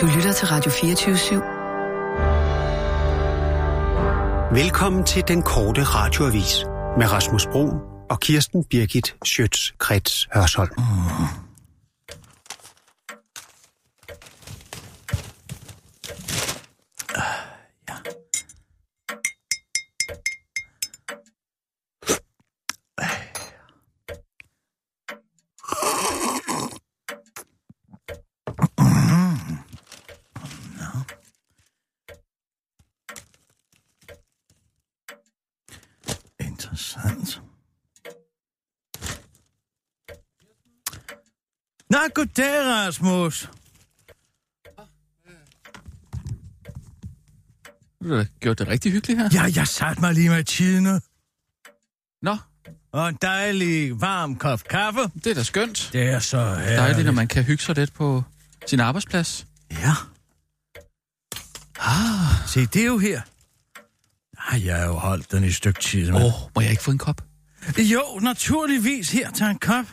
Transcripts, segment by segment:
Du lytter til Radio 24 Velkommen til den korte radioavis med Rasmus Bro og Kirsten Birgit Schøtz-Krets Hørsholm. Interessant. Goddag, Rasmus. Du har gjort det rigtig hyggeligt her. Ja, jeg satte mig lige med tiden. Nå, Og en dejlig varm kop kaffe. det er da skønt. Det er så herligt. Dejligt, når man kan hygge sig lidt på sin arbejdsplads. Ja. Ah, se, det er jo her. Ej, jeg har jo holdt den i et stykke tid. Åh, oh, må jeg ikke få en kop? Jo, naturligvis. Her, tag en kop.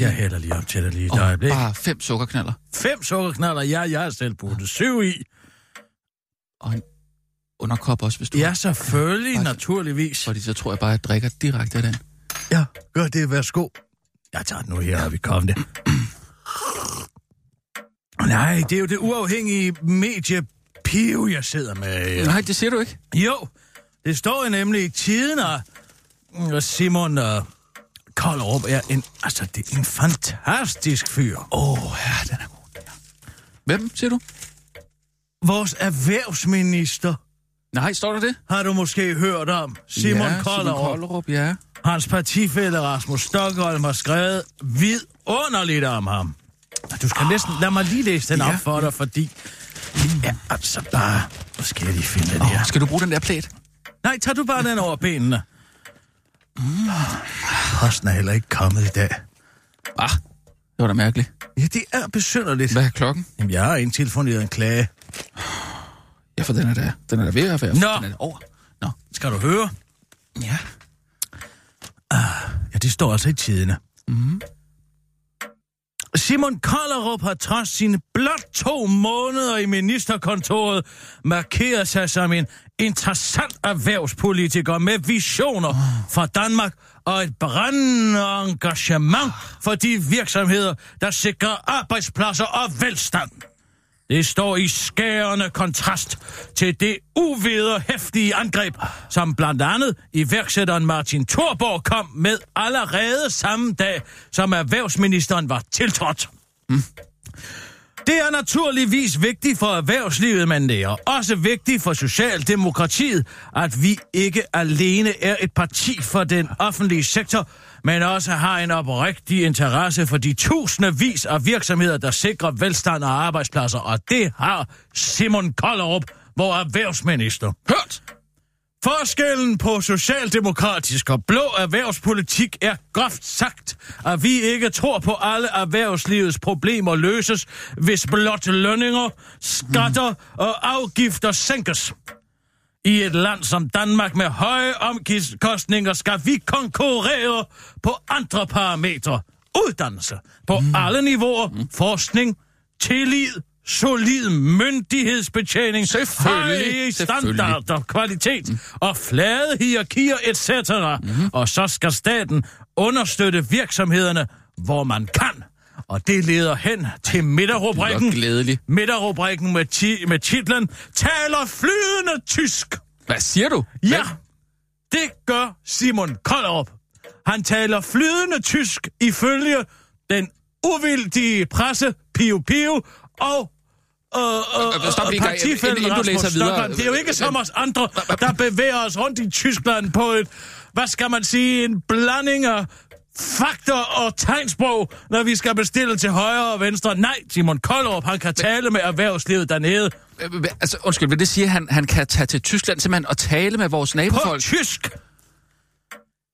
Jeg hælder lige op til dig lige et Oh, øjeblik. bare fem sukkerknaller. Fem sukkerknaller, ja, jeg har selv puttet syv i. Og en underkop også, hvis du Ja, selvfølgelig, Bare- naturligvis. Fordi så tror jeg bare, at jeg drikker direkte af den. Ja, gør det, værsgo. Jeg tager den nu her, og vi kommer det. Nej, det er jo det uafhængige medie Piv, jeg sidder med. Nej, det siger du ikke. Jo, det står jo nemlig i tiden, og Simon og Koldrup er en, altså, det er en fantastisk fyr. Åh, oh, ja, den er god. Hvem, siger du? Vores erhvervsminister Nej, står der det? har du måske hørt om. Simon ja, Simon Koldrup. Kollerup, ja. Hans partifælle Rasmus Stockholm har skrevet vidunderligt om ham. Du skal næsten... Lad mig lige læse den Ja. op for dig, fordi... Det er altså bare... Nu skal jeg lige finde den Oh, her. skal du bruge den der plæt? Nej, tag du bare den over benene. Mm. Posten er heller ikke kommet i dag. Ah, det var da mærkeligt. Ja, det er besynderligt. Hvad er klokken? Jamen, jeg har tilfundet en klage. Ja, for den er da, den er da ved at være. Nå. Den er da over. Nå, Skal du høre? ja. Ja, det står altså i tidene. Mm. Simon Kollerup har trods sine blot to måneder i ministerkontoret markeret sig som en interessant erhvervspolitiker med visioner for Danmark og et brændende engagement for de virksomheder, der sikrer arbejdspladser og velstand. Det står i skærende kontrast til det uvederhæftige angreb, som blandt andet iværksætteren Martin Thorborg kom med allerede samme dag, som erhvervsministeren var tiltrådt. Hmm. Det er naturligvis vigtigt for erhvervslivet, men det er også vigtigt for Socialdemokratiet, at vi ikke alene er et parti for den offentlige sektor, men også har en oprigtig interesse for de tusindvis af virksomheder, der sikrer velstand og arbejdspladser, og det har Simon Kollerup, vores erhvervsminister. Hørt! Forskellen på socialdemokratisk og blå erhvervspolitik er groft sagt, at vi ikke tror på alle erhvervslivets problemer løses, hvis blot lønninger, skatter og afgifter sænkes. I et land som Danmark med høje omkostninger skal vi konkurrere på andre parametre. Uddannelse på mm. alle niveauer, mm. forskning, tillid, solid myndighedsbetjening, høje standarder, kvalitet mm. og flade hierarkier etc. Mm. Og så skal staten understøtte virksomhederne, hvor man kan. Og det leder hen til midterrubrikken. Det er glædeligt. Midterrubrikken med, ti- med titlen Taler flydende tysk. Hvad siger du? Ja, det gør Simon Kollerup. Han taler flydende tysk ifølge den uvildige presse Pio Pio og øh, øh, Stop lige en gang, partifællen inden- inden du læser videre. Det er jo ikke som os andre, der bevæger os rundt i Tyskland på et, hvad skal man sige, en blanding af fakter og tegnsprog, når vi skal bestille til højre og venstre. Nej, Simon Kollerup, han kan tale med erhvervslivet dernede Øh, Altså, undskyld, vil det sige, at han, han kan tage til Tyskland simpelthen og tale med vores på nabofolk? tysk.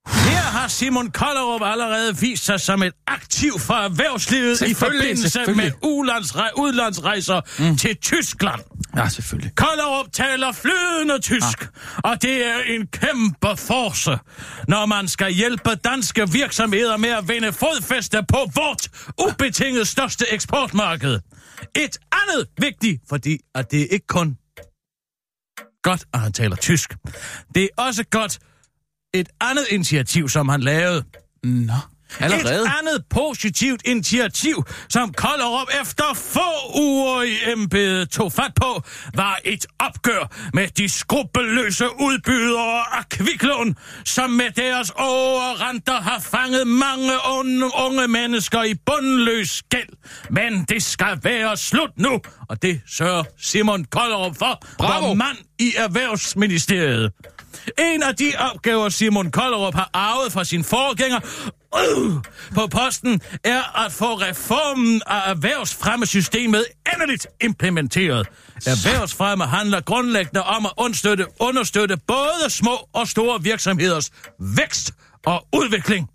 Her har Simon Kollerup allerede vist sig som et aktiv for erhvervslivet i forbindelse med udlandsrejser mm. til Tyskland. Ja, selvfølgelig. Kollerup taler flydende tysk, ah. og det er en kæmpe force, når man skal hjælpe danske virksomheder med at vinde fodfæste på vort ubetinget største eksportmarked. Et andet vigtigt, fordi at det er ikke kun godt, at han taler tysk. Det er også godt et andet initiativ, som han lavede. Nå, allerede? Et andet positivt initiativ, som Kollerup efter få uger i embedet tog fat på, var et opgør med de skrupelløse udbydere af kviklån, som med deres overrenter har fanget mange unge, unge mennesker i bundløs gæld. Men det skal være slut nu, og det sørger Simon Kollerup for, Bravo. hvor mand i Erhvervsministeriet. En af de opgaver, Simon Kollerup har arvet fra sin forgænger øh, på posten, er at få reformen af erhvervsfremmesystemet endeligt implementeret. Erhvervsfremme handler grundlæggende om at understøtte, understøtte både små og store virksomheders vækst og udvikling.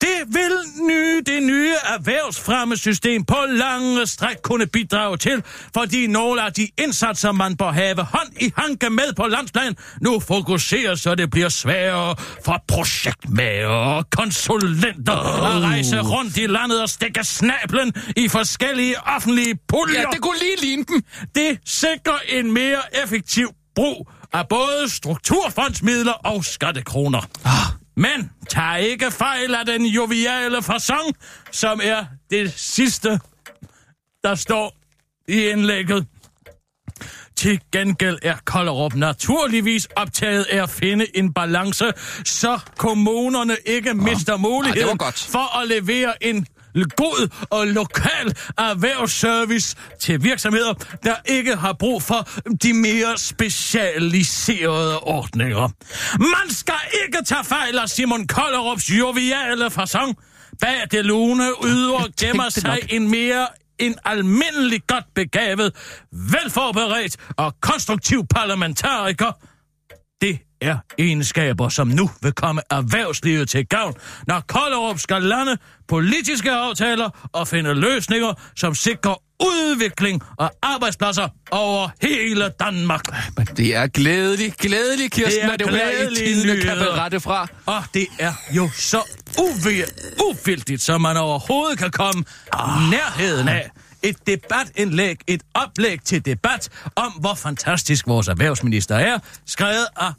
Det vil nye, det nye erhvervsfremmesystem på lange stræk kunne bidrage til, fordi nogle af de indsatser, man bør have hånd i hanke med på landsplan, nu fokuseres, så det bliver sværere for projektmager og konsulenter at rejse rundt i landet og stikke snablen i forskellige offentlige puljer. Ja, det kunne lige ligne dem. Det sikrer en mere effektiv brug af både strukturfondsmidler og skattekroner. Ah. Men tag ikke fejl af den joviale fasong, som er det sidste, der står i indlægget. Til gengæld er Kollerup naturligvis optaget af at finde en balance, så kommunerne ikke mister muligheden godt. for at levere en god og lokal erhvervsservice til virksomheder, der ikke har brug for de mere specialiserede ordninger. Man skal ikke tage fejl af Simon Kollerups joviale fasong. Bag det lune ydre gemmer sig en mere en almindelig godt begavet, velforberedt og konstruktiv parlamentariker. Det er egenskaber, som nu vil komme erhvervslivet til gavn, når Kollerup skal lande politiske aftaler og finde løsninger, som sikrer udvikling og arbejdspladser over hele Danmark. Men det er glædeligt, glædeligt, Kirsten, Det er at du her i tiden kan berette fra. Og det er jo så uvi- uvildigt, som man overhovedet kan komme Ah. nærheden af. Et debatindlæg, et oplæg til debat om, hvor fantastisk vores erhvervsminister er, skrevet af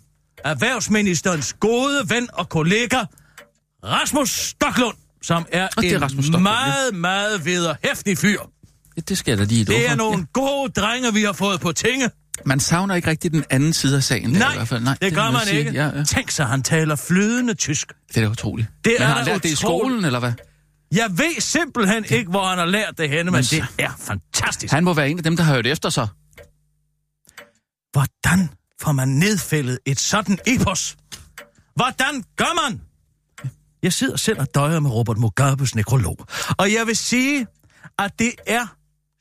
erhvervsministerens gode ven og kollega, Rasmus Stoklund, som er, Og det er en Rasmus Stoklund, meget, meget vederhæftig fyr. Ja, det skal jeg da lige love Det er nogle gode drenge, vi har fået på tinge. Ja. Man savner ikke rigtig den anden side af sagen. Der, Nej, i hvert fald. Nej det gør må jeg man ikke. Ja, ja. Tænk sig, han taler flydende tysk. Det er da utroligt. Det Men er har lært det i utroligt. skolen, eller hvad? Jeg ved simpelthen ikke, hvor han har lært det henne, men Men det så- er fantastisk. Han må være en af dem, der har hørt efter sig. Hvordan får man nedfældet et sådan epos? Hvordan gør man? Jeg sidder selv og døjer med Robert Mugabes nekrolog, og jeg vil sige, at det er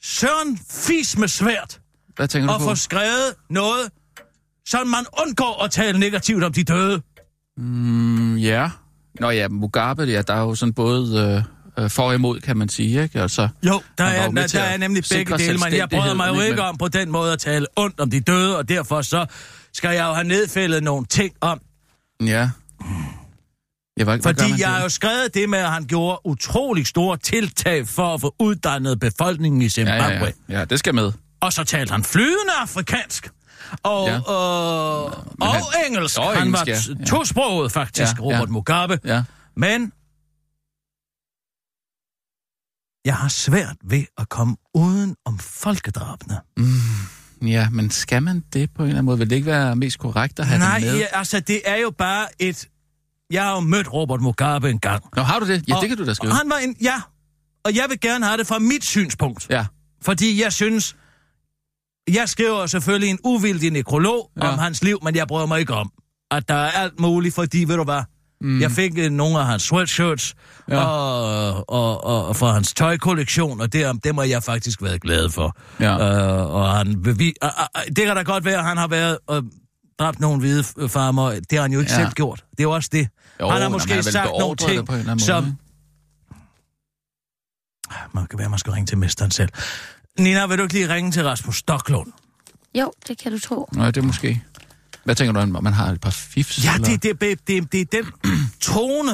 søren fis med svært Hvad tænker du at på? få skrevet noget, så man undgår at tale negativt om de døde. Mm, ja. Nå ja, Mugabe, ja, der er jo sådan både øh, øh, for og imod, kan man sige, ikke? Altså, Jo, der var er, der, der er nemlig begge dele, men jeg bryder mig jo ikke men- om på den måde at tale ondt om de døde, og derfor så skal jeg jo have nedfældet nogle ting om, ja. Ja, hvad, hvad gør fordi jeg har jo skrevet det med, at han gjorde utrolig store tiltag for at få uddannet befolkningen i ja, Zimbabwe. ja, ja. ja, det skal med. Og så talte han flydende afrikansk. Og, Ja. ja. og, han- engelsk. Og han engelsk, var ja. tosproget faktisk, Ja, Robert ja. Mugabe. Ja. Men jeg har svært ved at komme uden om folkedrabene. ja, men skal man det på en eller anden måde? Vil det ikke være mest korrekt at have Nej, det med? ja, altså det er jo bare et... Jeg har jo mødt Robert Mugabe en gang. Nå, har du det? Ja, Og- det kan du da skrive. Og han var en... Ja, og jeg vil gerne have det fra mit synspunkt. Ja, Fordi jeg synes... Jeg skriver selvfølgelig en uvildig nekrolog Ja. om hans liv, men jeg bryder mig ikke om, at der er alt muligt, fordi, ved du hvad, mm. jeg fik øh, nogle af hans sweatshirts Ja. og, og, og, og fra hans tøjkollektion, og det, dem har jeg faktisk været glad for. Ja. Øh, og han bevi- og, det kan da godt være, at han har været og dræbt nogle hvide farmer. Det har han jo ikke Ja. selv gjort. Det er jo også det. Jo, han har måske han sagt nogle ting, som... Man kan være, man skal ringe til mesteren selv. Nina, vil du ikke lige ringe til Rasmus Stoklund? Jo, det kan du tro. Nå, det er måske... Hvad tænker du, om man har et par fifs? Ja, eller? det, det, det, det, det er den tone,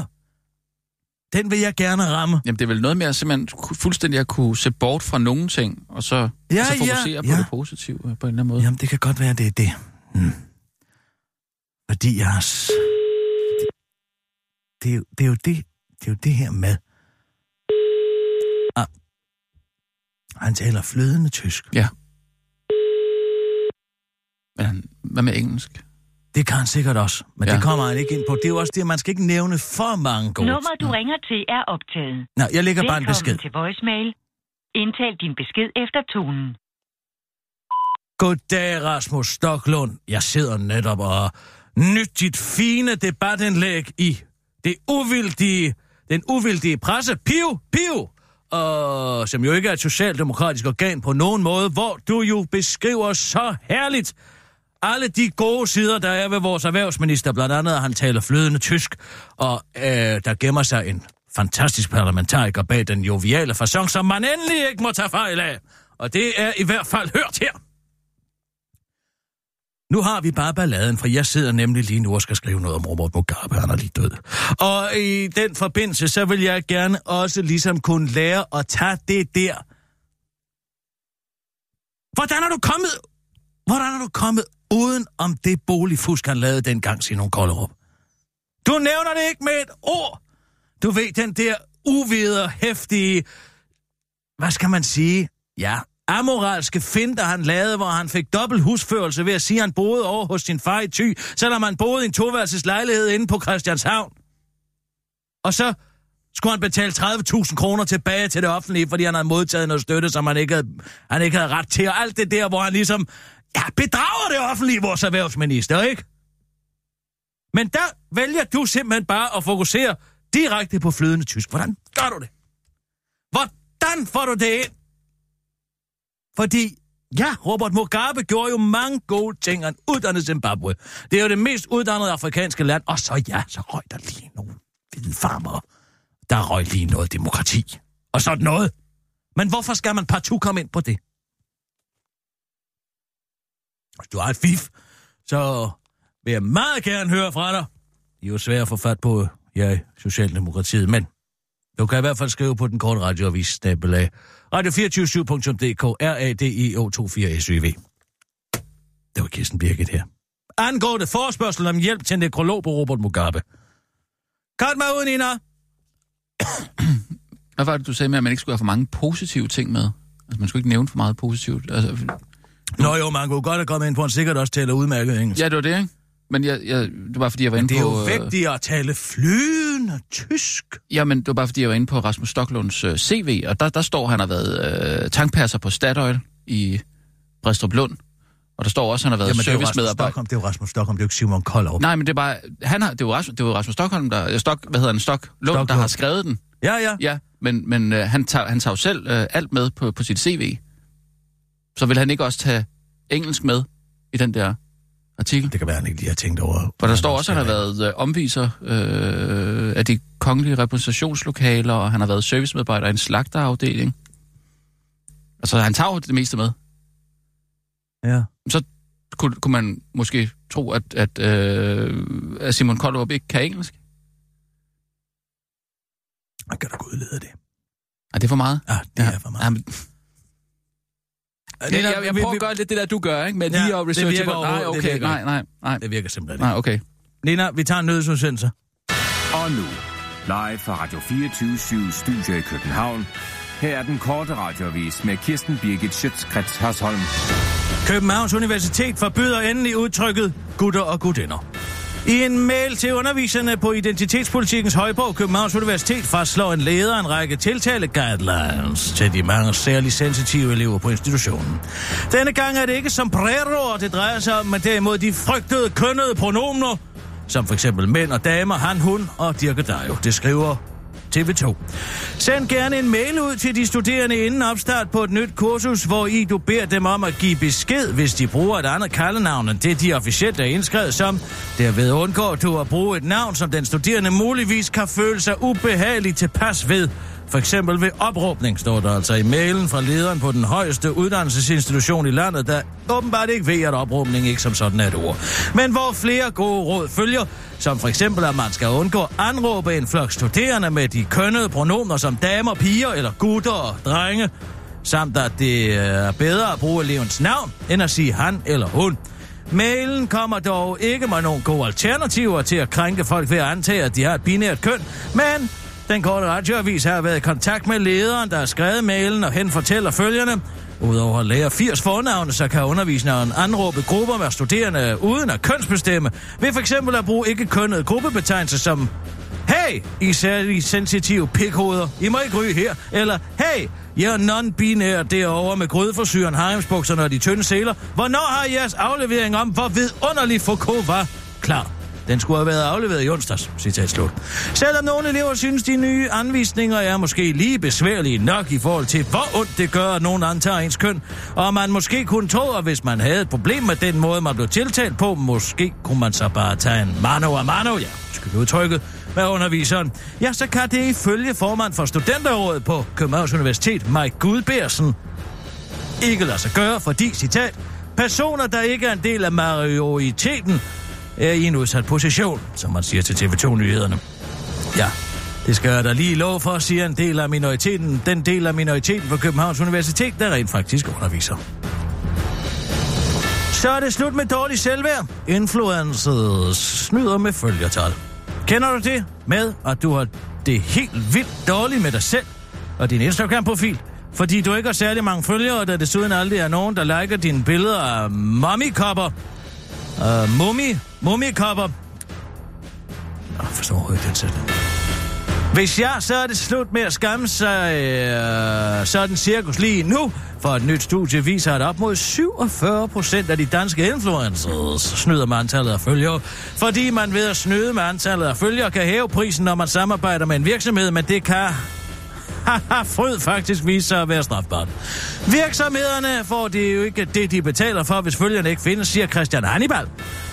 Den vil jeg gerne ramme. Jamen, det er vel noget med at simpelthen fuldstændig at kunne se bort fra nogle ting, og så, Ja, og så ja, fokusere på ja. det positive på en eller anden måde. Jamen, det kan godt være, det er det. Hmm. Fordi jeg har... Det, er jo- det, er jo det, det er jo det her med... Ah. Han taler flydende tysk. Ja. Men han- hvad med engelsk? Det kan han sikkert også, men ja. Det kommer han ikke ind på. Det er jo også det, at man skal ikke nævne for mange gode... Nummer, du ringer til, er optaget. Nå, jeg lægger bare en besked. Velkommen til voicemail. Indtal din besked efter tonen. Goddag, Rasmus Stoklund. Jeg sidder netop og nyt dit fine debatindlæg i det uvildige, den uvildige presse, Piu, Piu, og som jo ikke er et socialdemokratisk organ på nogen måde, hvor du jo beskriver så herligt alle de gode sider, der er ved vores erhvervsminister. Blandt andet, at han taler flydende tysk, og øh, der gemmer sig en fantastisk parlamentariker bag den joviale fasong, som man endelig ikke må tage fejl af. Og det er i hvert fald hørt her. Nu har vi bare balladen, for jeg sidder nemlig lige nu og skal skrive noget om Robert Mugabe, han er lige død. Og i den forbindelse, så vil jeg gerne også ligesom kunne lære at tage det der. Hvordan er du kommet, hvordan er du kommet uden om det boligfusk, han lavede dengang, Simon Kollerup? Du nævner det ikke med et ord. Du ved, den der uvidere, hæftige, hvad skal man sige? Ja, amoralske finder, han lavede, hvor han fik dobbelt husførelse ved at sige, at han boede over hos sin far i Thy, selvom han boede i en toværelses lejlighed inde på Christianshavn. Og så skulle han betale 30.000 kroner tilbage til det offentlige, fordi han havde modtaget noget støtte, som han ikke havde, han ikke havde ret til. Og alt det der, hvor han ligesom ja, bedrager det offentlige, vores erhvervsminister, ikke? Men der vælger du simpelthen bare at fokusere direkte på flydende tysk. Hvordan gør du det? Hvordan får du det ind? Fordi, ja, Robert Mugabe gjorde jo mange gode ting. Han uddannede Zimbabwe. Det er jo det mest uddannede afrikanske land. Og så ja, så røg der lige nogle hvide farmer. Der røg lige noget demokrati. Og sådan noget. Men hvorfor skal man partout komme ind på det? Hvis du har et fif, så vil jeg meget gerne høre fra dig. Det er jo svært at få fat på, ja, Socialdemokratiet, men du kan i hvert fald skrive på den korte radioavis, snabelag, radio247.dk, R-A-D-I-O-24-SYV. Det var Kirsten Birgit her. Angående forspørgsel om hjælp til nekrolog på Robert Mugabe. Kat mig ud, Nina! Hvad var det, du sagde med, at man ikke skulle have for mange positive ting med? Altså, man skulle ikke nævne for meget positivt. Altså, Nå jo, man kunne godt have kommet ind på, en sikkert også taler udmærket engelsk. ja, det var det, ikke? Men jeg, jeg, det var, fordi jeg var Men inde det er på... jo øh, vigtigt at tale flydende tysk. Jamen, det var bare, fordi jeg var inde på Rasmus Stocklunds øh, CV, og der, der står, at han har været øh, tankpasser på Statoil i Bristrup Lund. Og der står også, at han har været er jo servicemedarbejder. Det er jo Rasmus Stockholm, det er jo ikke Simon Koldov. Nej, men det er bare... Han har, det var Rasmus, det var Rasmus Stockholm, der... Stok, hvad hedder han? Stok Lund, der Stocklund. har skrevet den. Ja, ja. Ja, men, men øh, han, tager, han tager jo selv øh, alt med på, på sit CV. Så vil han ikke også tage engelsk med i den der artikel? Det kan være, han ikke lige har tænkt over. For der står også, at han har været øh, omviser øh, af de kongelige repræsentationslokaler, og han har været servicemedarbejder i en slagterafdeling. Altså, han tager jo det meste med. Ja. Så kunne, kunne man måske tro, at, at, øh, at Simon Koldrup ikke kan engelsk. Man kan da gå udlede det. Er det er for meget? Ja, det er for meget. Ja, men, jeg, jeg, jeg prøver at gøre lidt det der, du gør, ikke? Med Ja, lige at det researche virker på... Nej, overhovedet- det okay, virker nej, nej, nej. Det virker simpelthen Nej, ikke. okay. Nina, vi tager en nødsudsendelse. Og nu, live fra Radio 24 Studio i København. Her er den korte radiovis med Kirsten Birgit Schøtzgrads Hasholm. Københavns Universitet forbyder endelig udtrykket gutter og gutinder. I en mail til underviserne på Identitetspolitikens Højborg Københavns Universitet fastslår en leder en række tiltale-guidelines til de mange særligt sensitive elever på institutionen. Denne gang er det ikke som sombrero, det drejer sig om, men derimod de frygtede kønnede pronomener, som for eksempel mænd og damer, han, hun og dirkedajo. Det skriver TV2. Send gerne en mail ud til de studerende inden opstart på et nyt kursus, hvor I du beder dem om at give besked, hvis de bruger et andet kaldenavn end det, de officielt er indskrevet som. Derved undgår du at bruge et navn, som den studerende muligvis kan føle sig ubehageligt tilpas ved, for eksempel ved opråbning, står der altså i mailen fra lederen på den højeste uddannelsesinstitution i landet, der åbenbart ikke ved, at opråbning ikke som sådan er et ord. Men hvor flere gode råd følger, som for eksempel, at man skal undgå at anråbe en flok studerende med de kønnede pronomer som damer, piger eller gutter og drenge, samt at det øh, er bedre at bruge elevens navn, end at sige han eller hun. Mailen kommer dog ikke med nogen gode alternativer til at krænke folk ved at antage, at de har et binært køn, men den korte radioavis har været i kontakt med lederen, der har skrevet mailen, og hen fortæller følgende. Udover at lære 80 fornavne, så kan underviseren anråbe grupper med studerende uden at kønsbestemme, ved for eksempel at bruge ikke kønnet gruppebetegnelse som Hey, I særlig sensitive pikhoveder, I må ikke ryge her. Eller, hey, jeg er non-binær derovre med grydeforsyren, haremsbukserne og de tynde sæler. Hvornår har jeres aflevering om, hvor vidunderlig Foucault var? Klar. Den skulle have været afleveret i onsdags, citat slut. Selvom nogle elever synes, de nye anvisninger er måske lige besværlige nok i forhold til, hvor ondt det gør, at nogen antager ens køn, og man måske kunne tro, at hvis man havde et problem med den måde, man blev tiltalt på, måske kunne man så bare tage en mano a mano, ja, skal udtrykket, med underviseren. Ja, så kan det ifølge formand for Studenterrådet på Københavns Universitet, Mike Gudbærsen, ikke lade sig gøre, fordi, citat, personer, der ikke er en del af majoriteten, er i en udsat position, som man siger til TV2-nyhederne. Ja, det skal jeg da lige lov for, siger en del af minoriteten, den del af minoriteten på Københavns Universitet, der rent faktisk underviser. Så er det slut med dårlig selvværd. Influencers snyder med følgertal. Kender du det med, at du har det helt vildt dårligt med dig selv og din Instagram-profil? Fordi du ikke har særlig mange følgere, og der desuden aldrig er nogen, der liker dine billeder af mommykopper, Uh, mummi, mummikopper. Nå, jeg forstår overhovedet ikke den sætning. Hvis ja, så er det slut med at skamme sig øh, sådan cirkus lige nu, for et nyt studie viser, at op mod 47 procent af de danske influencers snyder med antallet af følgere, fordi man ved at snyde med antallet af følgere kan hæve prisen, når man samarbejder med en virksomhed, men det kan fryd faktisk vise sig at være strafbart. Virksomhederne får det jo ikke det, de betaler for, hvis følgerne ikke findes, siger Christian Hannibal.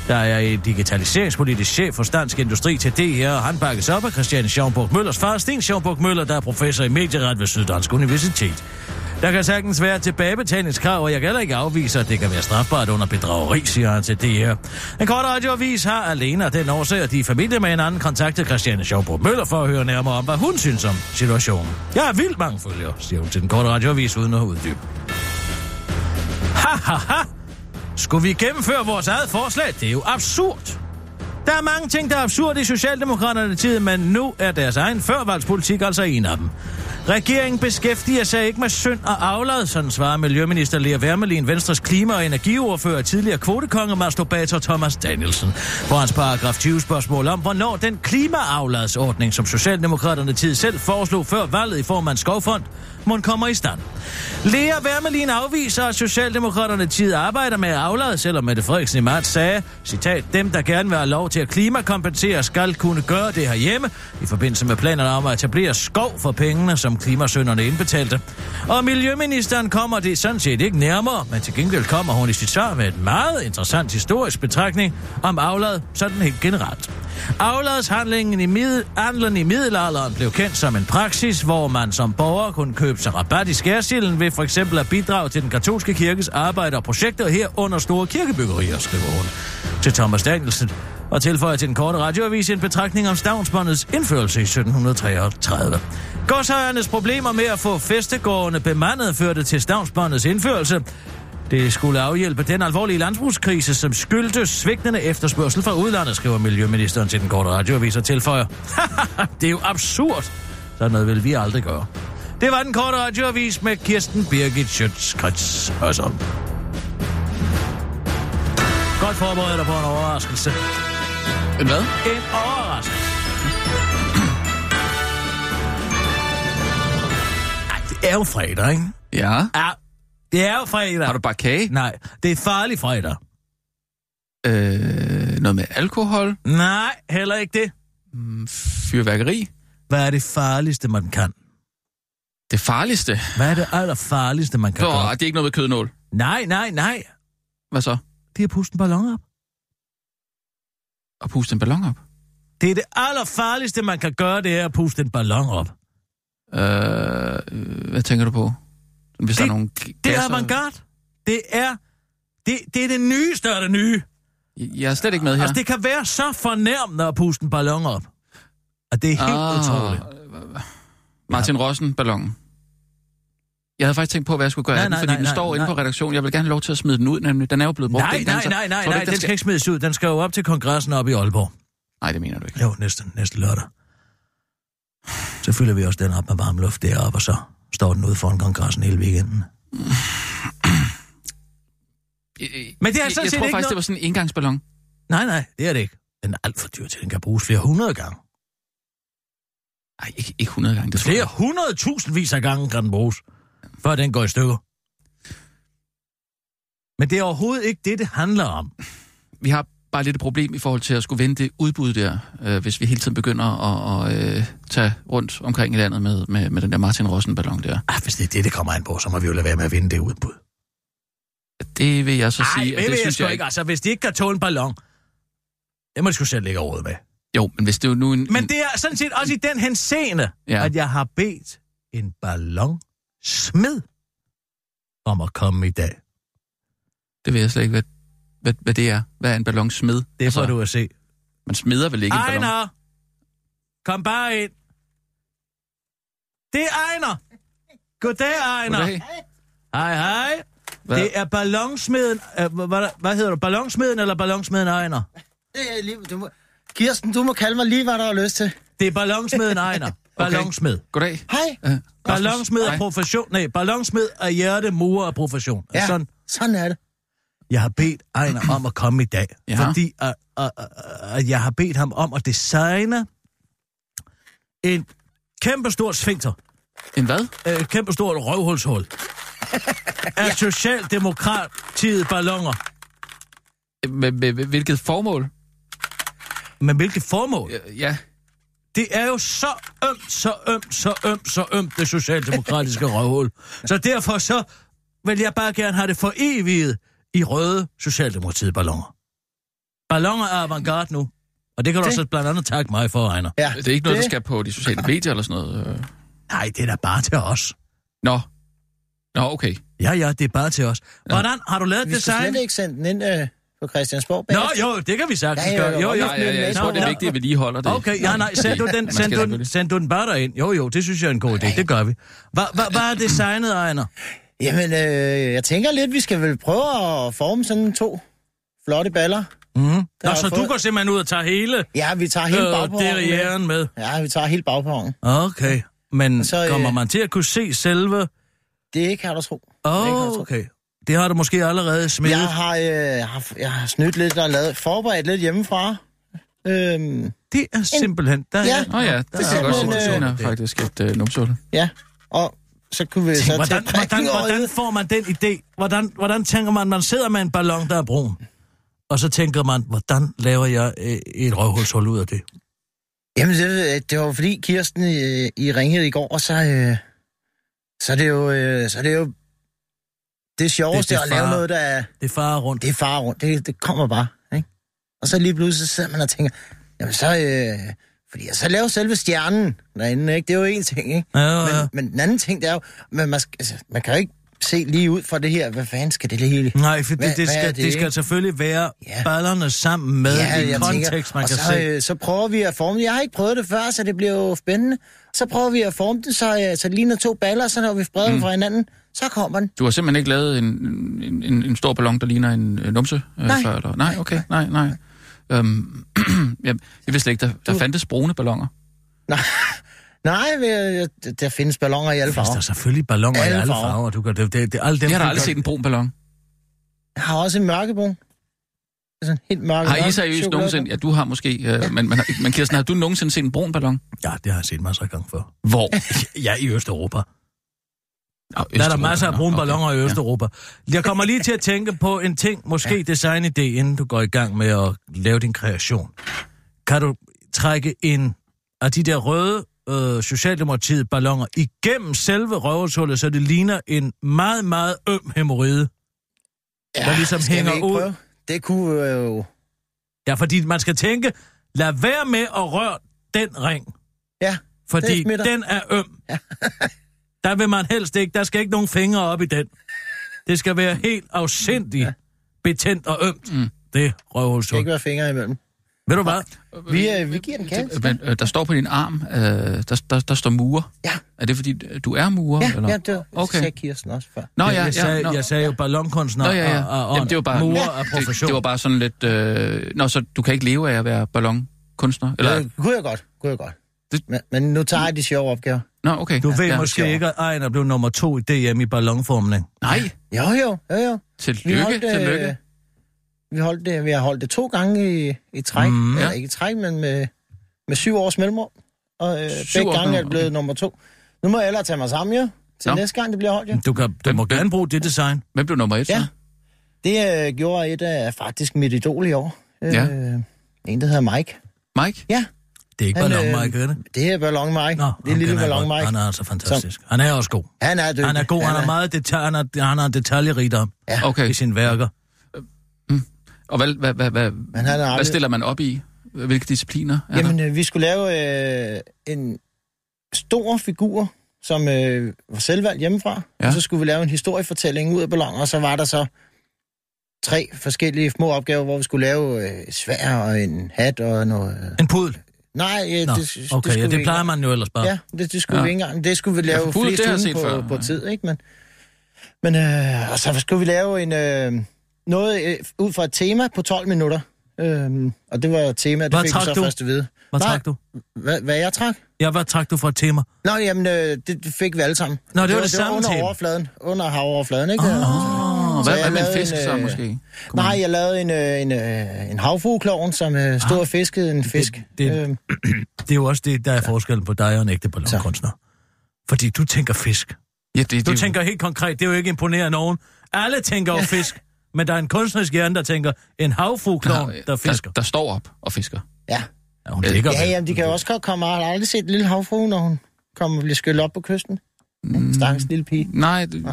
Der er en digitaliseringspolitisk chef for Dansk Industri til det her, og han bakkes op af Christian Schaumburg Møllers far, Sten Schaumburg Møller, der er professor i medieret ved Syddansk Universitet. Der kan sagtens være tilbagebetalingskrav, og jeg kan heller ikke afvise, at det kan være strafbart under bedrageri, siger han til det. En kort radioavis har alene af den årsag, at de i familie med en anden kontaktet Christiane Schaubro Møller for at høre nærmere om, hvad hun synes om situationen. Jeg er vildt mange følgere, siger hun til den korte radioavis uden at uddybe. Ha, ha, ha! Skulle vi gennemføre vores eget forslag? Det er jo absurd. Der er mange ting, der er absurde i Socialdemokraterne tid, men nu er deres egen førvalgspolitik altså en af dem. Regeringen beskæftiger sig ikke med synd og aflad, sådan svarer Miljøminister Lea Wermelin, Venstres klima- og energiordfører, tidligere kvotekonge masturbator Thomas Danielsen. På hans paragraf 20 spørgsmål om, hvornår den klimaafladsordning, som Socialdemokraterne tid selv foreslog før valget i form af en skovfond, Dortmund kommer i stand. Lea Wermelin afviser, at Socialdemokraterne tid arbejder med at aflade, selvom Mette Frederiksen i marts sagde, citat, dem der gerne vil have lov til at klimakompensere, skal kunne gøre det herhjemme, i forbindelse med planerne om at etablere skov for pengene, som klimasønderne indbetalte. Og Miljøministeren kommer det sådan set ikke nærmere, men til gengæld kommer hun i sit svar med et meget interessant historisk betragtning om aflad sådan helt generelt. Afladshandlingen i, middel, i middelalderen blev kendt som en praksis, hvor man som borger kunne købe sig rabat i skærsilden ved for eksempel at bidrage til den katolske kirkes arbejde og projekter her under store kirkebyggerier, skriver hun til Thomas Danielsen og tilføjer til den korte radioavis en betragtning om stavnsbåndets indførelse i 1733. Godshøjernes problemer med at få festegårdene bemandet førte til stavnsbåndets indførelse. Det skulle afhjælpe den alvorlige landbrugskrise, som skyldtes svigtende efterspørgsel fra udlandet, skriver Miljøministeren til den korte radioavis og tilføjer. det er jo absurd. Sådan noget vil vi aldrig gøre. Det var den korte radioavis med Kirsten Birgit Schøtz-Krets Hørsholm. Godt forberedt dig på en overraskelse. En hvad? En overraskelse. Ej, det er jo fredag, ikke? Ja. Ja, det er jo fredag. Har du bare kage? Nej, det er farlig fredag. Øh, noget med alkohol? Nej, heller ikke det. Mm, Fyrværkeri? Hvad er det farligste, man kan? Det farligste? Hvad er det allerfarligste, man kan Nå, gøre? det er ikke noget med kødnål. Nej, nej, nej. Hvad så? Det er at puste en ballon op. At puste en ballon op? Det er det allerfarligste, man kan gøre, det er at puste en ballon op. Øh, hvad tænker du på? Hvis der er nogle Det er avantgarde. Det er det, det er det nyeste af det nye. Jeg er slet ikke med her. Altså, det kan være så fornærmende at puste en ballon op. Og det er helt ah. utroligt. Martin Rossen, ballonen. Jeg havde faktisk tænkt på, hvad jeg skulle gøre Nej, af den, nej, fordi nej, den nej, står inde nej. på redaktionen. Jeg vil gerne have lov til at smide den ud, nemlig. Den er jo blevet brugt. Nej, den nej, nej, nej, nej, ikke, den skal ikke smides ud. Den skal jo op til kongressen op i Aalborg. Nej, det mener du ikke. Jo, næste, næste lørdag. Så fylder vi også den op med varm luft deroppe, og så står den ude foran kongressen hele weekenden. Men det er jeg, sådan jeg set tror ikke faktisk, noget- det var sådan en engangsballon. Nej, nej, det er det ikke. Den er alt for dyr til, den kan bruges flere hundrede gange. Nej, ikke, ikke 100 gange. Det Flere jeg. hundrede tusindvis af gange kan den bruges, før den går i stykker. Men det er overhovedet ikke det, det handler om. Vi har bare lidt et problem i forhold til at skulle vende det udbud der, øh, hvis vi hele tiden begynder at, at øh, tage rundt omkring i landet med, med, med den der Martin Rossen-ballon der. Ah, hvis det er det, det kommer an på, så må vi jo lade være med at vinde det udbud. Det vil jeg så Nej, sige, det, at det det jeg synes sgu jeg ikke. Altså, hvis de ikke kan tåle en ballon, det må de sgu selv ligge råd med. Jo, men hvis det er nu en... Men det er sådan set også i den henseende, Ja. ja. at jeg har bedt en ballon smed om at komme i dag. Det ved jeg slet ikke, hvad, hvad, hvad det er. Hvad er en ballon smed? Det får du at se. Man smider vel ikke en ballon? Ejner! Kom bare ind. Det er Ejner. Goddag, Ejner. Goddag. Hej, hej. Hvad? Det er ballonsmeden... Øh, hvad, hvad hedder du? Ballonsmeden eller ballonsmeden Ejner? Det er lige, du må, Kirsten, du må kalde mig lige, hvad der har lyst til. Det er ballonsmeden Ejner. Ballonsmed. Goddag. Hej. Øh, Ballonsmed er profession. Nej, ballonsmed er hjerte, murer af profession. Ja, Sådan, sådan er det. jeg har bedt Ejner om at komme i dag. Ja. Fordi at, at, at, at jeg har bedt ham om at designe en kæmpe stor sfinkter. En hvad? øh, et kæmpe stort røvhulshul. af Socialdemokratiet ballonger. Med, med, med hvilket formål? Men hvilket formål? Ja. Det er jo så ømt, så ømt, så ømt, så ømt, det socialdemokratiske røvhul. Så derfor så vil jeg bare gerne have det for evigt i røde Socialdemokratiet ballonger. Ballonger er avantgarde nu. Og det kan du Det- også blandt andet takke mig for, Ejner. Ja, Det er ikke noget, der det- skal på de sociale medier eller sådan noget. øh. Nej, det er da bare til os. Nå. Nå, okay. Ja, ja, det er bare til os. Hvordan har du lavet Vi skal design? slet ikke sende den ind øh, på Christiansborg. Nå, jo, det kan vi sagtens Ja, jo, gøre. jo, Jo, jo. Nej, ja, ja, jeg tror, det er vigtigt, at vi lige holder det. Okay, ja, nej, send du den, send du, den, send du den bare derind. Jo, jo, det synes jeg er en god idé. Det gør vi. Hvad hva, hva er designet, Ejner? Jamen, øh, jeg tænker lidt, vi skal vel prøve at forme sådan to flotte baller. Mm. Nå, så jeg du fået- går simpelthen ud og tager hele Ja, vi tager hele øh, bagperronen med. med. Ja, vi tager hele bagperronen. Okay, men Så, øh, kommer man til at kunne se selve... Det kan du tro. Åh, oh, tro. okay. Det har du måske allerede smidt. Jeg har, øh, jeg har, jeg har snydt lidt og lavet, forberedt lidt hjemmefra. Øhm, Det er simpelthen... Der Ja. er, Nå ja, det der kan er jeg godt se. Det øh, er faktisk et øh, numsehul. ja, og så kunne vi så Tænk, hvordan, tage prikken hvordan, hvordan det. får man den idé? Hvordan, hvordan tænker man, man sidder med en ballon, der er brun, og så tænker man, hvordan laver jeg øh, et røvhulshul ud af det? Jamen, det, det var fordi Kirsten øh, i ringede i går, og så, øh, så er det jo, øh, så er det jo det sjoveste Det- det at lave noget, der er, Det farer rundt. det er far rundt. Det, det kommer bare, ikke? Og så lige pludselig sidder man og tænker, jamen så, øh, fordi så laver selve stjernen derinde, ikke? Det er jo en ting, ikke? Ja, ja, ja. Men, men den anden ting, det er jo, men man, skal, altså, man kan jo ikke se lige ud fra det her, hvad fanden skal det hele? Nej, for Hvad- det, det, er skal, det, det skal selvfølgelig være Ja. ballerne sammen med ja, en jeg kontekst, tænker, man kan så, se. øh, så prøver vi at forme. Jeg har ikke prøvet det før, så det bliver jo spændende. Så prøver vi at forme det, så, øh, så det ligner to baller, så når vi spreder mm. dem fra hinanden, så kommer den. Du har simpelthen ikke lavet en, en, en, en stor ballon, der ligner en, en numse øh, Nej. før? Eller? Nej, okay, nej, nej. Øhm, jeg, jeg vidste slet ikke, der, der fandtes brune ballonger. Nej, nej der- findes ballonger i alle Der er farver. selvfølgelig balloner i Alle farver. farver. Du kan, det, det, det, alle dem, Jeg har da du aldrig kan- set en brun ballon. Jeg har også en mørkebrun. Sådan helt mørke. Har I seriøst chokolade. nogensinde... Ja, du har måske... Øh, men, men, men Kirsten, har du nogensinde set en brun ballon? Ja, det har jeg set masser af gange før. Hvor? Ja, i Østeuropa. Nå, Der er der masser af brune Nå, balloner i ja. Østeuropa. Jeg kommer lige til at tænke på en ting, måske ja. designidé, inden du går i gang med at lave din kreation. Kan du trække en af de der røde øh, Socialdemokratiet balloner igennem selve røvhullet, så det ligner en meget, meget øm hemorrhide? der ligesom hænger ikke ud. prøve? Det kunne øh, jo... Ja, fordi man skal tænke, lad være med at røre den ring. Ja, Fordi den er øm. der vil man helst ikke, der skal ikke nogen fingre op i den. Det skal være helt afsindigt betændt og ømt. Mm. Det er Der skal ikke være fingre imellem. Ved du hvad? Vi, øh, vi giver den kast. Men øh, der står på din arm, øh, der, der, der står murer. Ja. Er det fordi, du er murer? Ja, eller? ja, det var, Okay. sagde Kirsten også før. Nå, ja, jeg, ja, sagde, nå. jeg sagde jo ballonkunstner Nå, ja, ja. og, og, og Jamen, det var bare, murer af profession. Det, det var bare sådan lidt... Øh... Nå, så du kan ikke leve af at være ballonkunstner? Eller... Det kunne jeg godt, kunne jeg godt. Det- Men, men nu tager jeg de sjove opgaver. Nå, okay. Du ja, ved ja. måske sjovt. ikke, at Ejner blev nummer to i DM i ballonformning. Nej, Jo, jo, jo, jo. tillykke, tillykke. øh, vi, holdt det, vi har holdt det to gange i, i træk. Mm. Ja. Eller ikke i træk, men med, med syv års mellemrum. Og øh, Syv begge gange er det blevet okay. nummer to. Nu må jeg ellers tage mig sammen, jo. Til Nå. næste gang, det bliver holdt, jo. Du, kan, du Hvem- må hvem- gerne bruge det design. Hvem blev nummer et, så? Ja. Det øh, gjorde et af faktisk mit idol i år. Øh, Ja. En, der hedder Mike. Mike? Ja, Det er ikke Han, ballon, øh, Mike, er det? det er Ballon Mike. Nå, det er lille han Ballon. Mike. Han er altså fantastisk. Han er også god. Han er dygtig. Han er god, han er meget detal, han er, han er detaljerigdom Okay. i sine værker. Og hvad, hvad, hvad, hvad, Men han er hvad aldrig... stiller man op i? Hvilke discipliner er Jamen, der? øh, vi skulle lave øh, en stor figur, som øh, var selvvalgt hjemmefra. Ja. Ja. Og så skulle vi lave en historiefortælling ud af balloner, og så var der så tre forskellige små opgaver, hvor vi skulle lave øh, svær og en hat og noget... Øh, En pudel. Nej, øh, Nå, det, det, okay, skulle ja, det plejer man jo ellers bare. Ja, det, det skulle Ja. vi ikke engang. Det skulle vi lave for ja, det ugen set på, før, på tid, ikke? Men, men øh, og så skulle vi lave en, øh, noget øh, ud fra et tema på 12 minutter. Øhm, og det var et tema, det fik vi så du? først at vide. Hvad trak du? Hvad, hvad jeg trak? Ja, hvad trak du for et tema? Nå, jamen, øh, det, det fik vi alle sammen. Nå, det var det det samme under tema. overfladen, under havoverfladen, ikke? Åh, Så Hvad, hvad med en fisk en, så øh, måske? Kom Nej, jeg lavede en, øh, en, øh, en havfugeklovn, som stod og fiskede en fisk. det- Øhm, Det er jo også det, der er forskellen på dig og en ægte ballonkunstner. Fordi du tænker fisk. Ja, det, Du det, tænker helt konkret, det er jo ikke imponerende nogen. Alle tænker jo fisk, men der er en kunstnerisk hjerne, der tænker, en havfugeklovn, der fisker. Der, der står op og fisker. ja. Ja, hun ligger Ja, jamen, de kan jo også godt komme. Jeg har aldrig set en lille havfrue, når hun kommer og bliver skyllet op på kysten. Mm. Stakkels lille pige. Nej, det,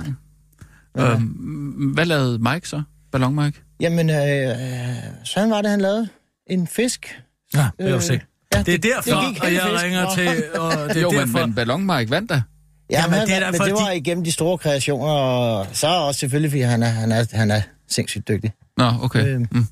øhm, hvad lavede Mike så? Ballon Mike? Jamen, øh, sådan var det, han lavede. En fisk. Ja, det er jo Øh, se. Ja, Det er derfor, gik og helt jeg fisk. ringer Nå. til... Og det er jo, men, derfor, men Ballon Mike vandt da. Ja, Jamen, men, det er men det var igennem de store kreationer, og så også selvfølgelig, fordi han er, han er, han er sindssygt dygtig. Nå, okay. Øh. Mm.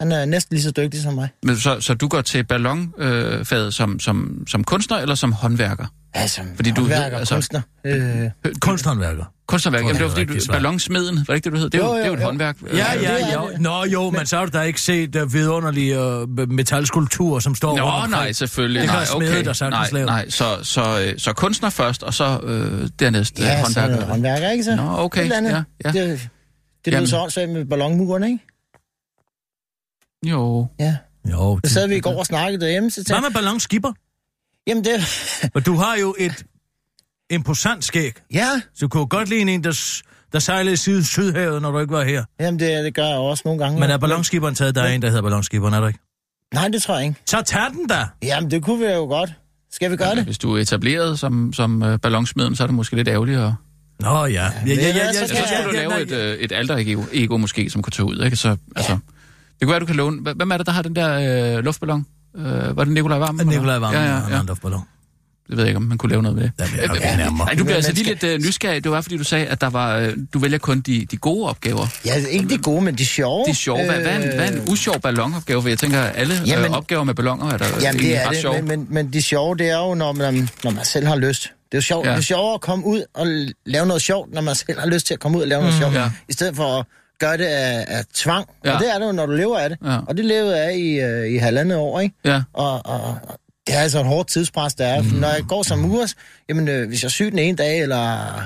Han er næsten lige så dygtig som mig. Men så, så du går til ballonfaget øh, som, som, som kunstner eller som håndværker? Altså, Fordi du ved, håndværker, altså- kunstner. Øh, Kunsthåndværker. Kunstnerværk, Tror, jamen, det var det er fordi, du, ballonsmeden, var det ikke det, du hed? Det er jo, Jo, jo, det er jo et jo. håndværk. Ja, ja, er jo. Nå jo, men så har du da ikke set uh, vidunderlige uh, metalskulpturer, som står rundt Nå, omkring. nej, selvfølgelig. Det kan nej, smede, okay. der sagtens nej, lave. nej, så, så, øh, så kunstner først, og så øh, dernæst øh, ja, så er håndværker. det håndværker, ikke så? Nå, okay, Et eller andet. ja, ja. Det, det Jamen. lød så åndssvagt med ballonmuren, ikke? Jo. Ja. Jo, Så sad vi i går og snakkede derhjemme, så Hvad tænkte med ballonskipper? Jamen det... For du har jo et imposant skæg. Ja, Så du kunne godt ligne en, der, der sejlede siden Sydhavet, når du ikke var her. jamen det, det gør jeg også nogle gange. Men er ballonskiberen taget? Der er en, der hedder ballonskiberen, er der ikke? Nej, det tror jeg ikke. Så tag den da! Jamen, det kunne vi jo godt. Skal vi gøre det? Hvis du er etableret som, som øh, ballonsmeden, så er det måske lidt ærgerligt. Og, Nå ja. ja, ja, ja, ja, så ja, skal så jeg- skulle du ja, lave ja, et, øh, et alter ego, måske, som kunne tage ud. Ikke? Så, altså, det kunne være, du kan låne... Hvem er det, der har den der øh, luftballon? Øh, var det Nikolaj Varm? Nikolaj Vammen, Ja, ja, ja, en luftballon. Det ved jeg ikke, om man kunne lave noget med det. Ja. Nej, du bliver altså lige lidt øh, nysgerrig. Det var, fordi du sagde, at der var, øh, du vælger kun de, de gode opgaver. Ja, ikke de gode, men de sjove. De sjove. Hvad, hvad, er en, hvad er en usjov ballonopgave? For jeg tænker, at alle Jamen- øh, opgaver med balloner er der Jamen, det er ret det, sjove. men, men, men de sjove, det er jo, når man, når man selv har lyst. Det er jo sjovt. Ja. Det er sjovere at komme ud og lave noget sjovt, når man selv har lyst til at komme ud og lave noget sjovt, ja. i stedet for at gøre det af, af tvang. Ja. Og det er det jo, når du lever af det. Ja. Og det levede jeg af i, øh, i halvandet år, ikke? Ja. Og, og, det er altså et hårdt tidspres, der er. Mm. Når jeg går som murs, jamen øh, hvis jeg er syg den ene dag, eller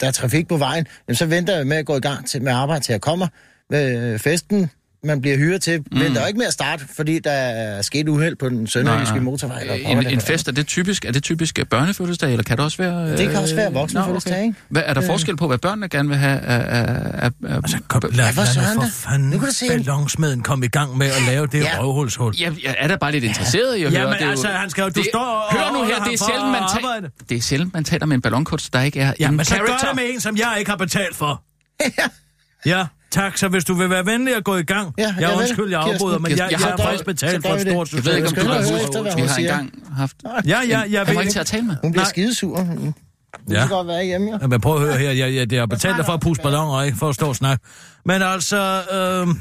der er trafik på vejen, jamen, så venter jeg med at gå i gang til, med arbejde til jeg kommer. Med festen, man bliver hyret til, mm. venter jo ikke med at starte, fordi der er sket uheld på den sønderjyske motorvej. Eller En, en fest, er det typisk, er det typisk øh, børnefødselsdag, eller kan det også være... øh, Det kan også være voksenfødselsdag, nå, ikke? Hvad, er der forskel på, hvad børnene gerne vil have af... af, af, af Altså, kom, lad, for lad da. for fanden Nu kan du se- ballonsmeden komme i gang med at lave det Ja. røvhulshul. jeg, jeg er da bare lidt interesseret i at høre. Jamen, er altså, han skal jo- du det, står og- Hør nu her, det er sjældent, man arbejde. Det er sjældent, man taler med en ballonkunst, der ikke er Ja, en men så gør det med en, som jeg ikke har betalt for. ja, Tak, så hvis du vil være venlig at gå i gang. Ja, jeg jeg undskyld, jeg Kirsten. afbryder, men jeg, Kirsten, jeg, jeg har har faktisk betalt så for et stort det. Jeg ved ikke, om du hvad vi har engang haft... Ja, ja, jeg ved ikke ikke. til at tale med. Hun bliver skidesur. Ja. kan godt være hjemme, jo. Ja, Men prøv at høre her, jeg, jeg, jeg har betalt dig for at puste balloner, ikke for at stå og snakke. Men altså, øh,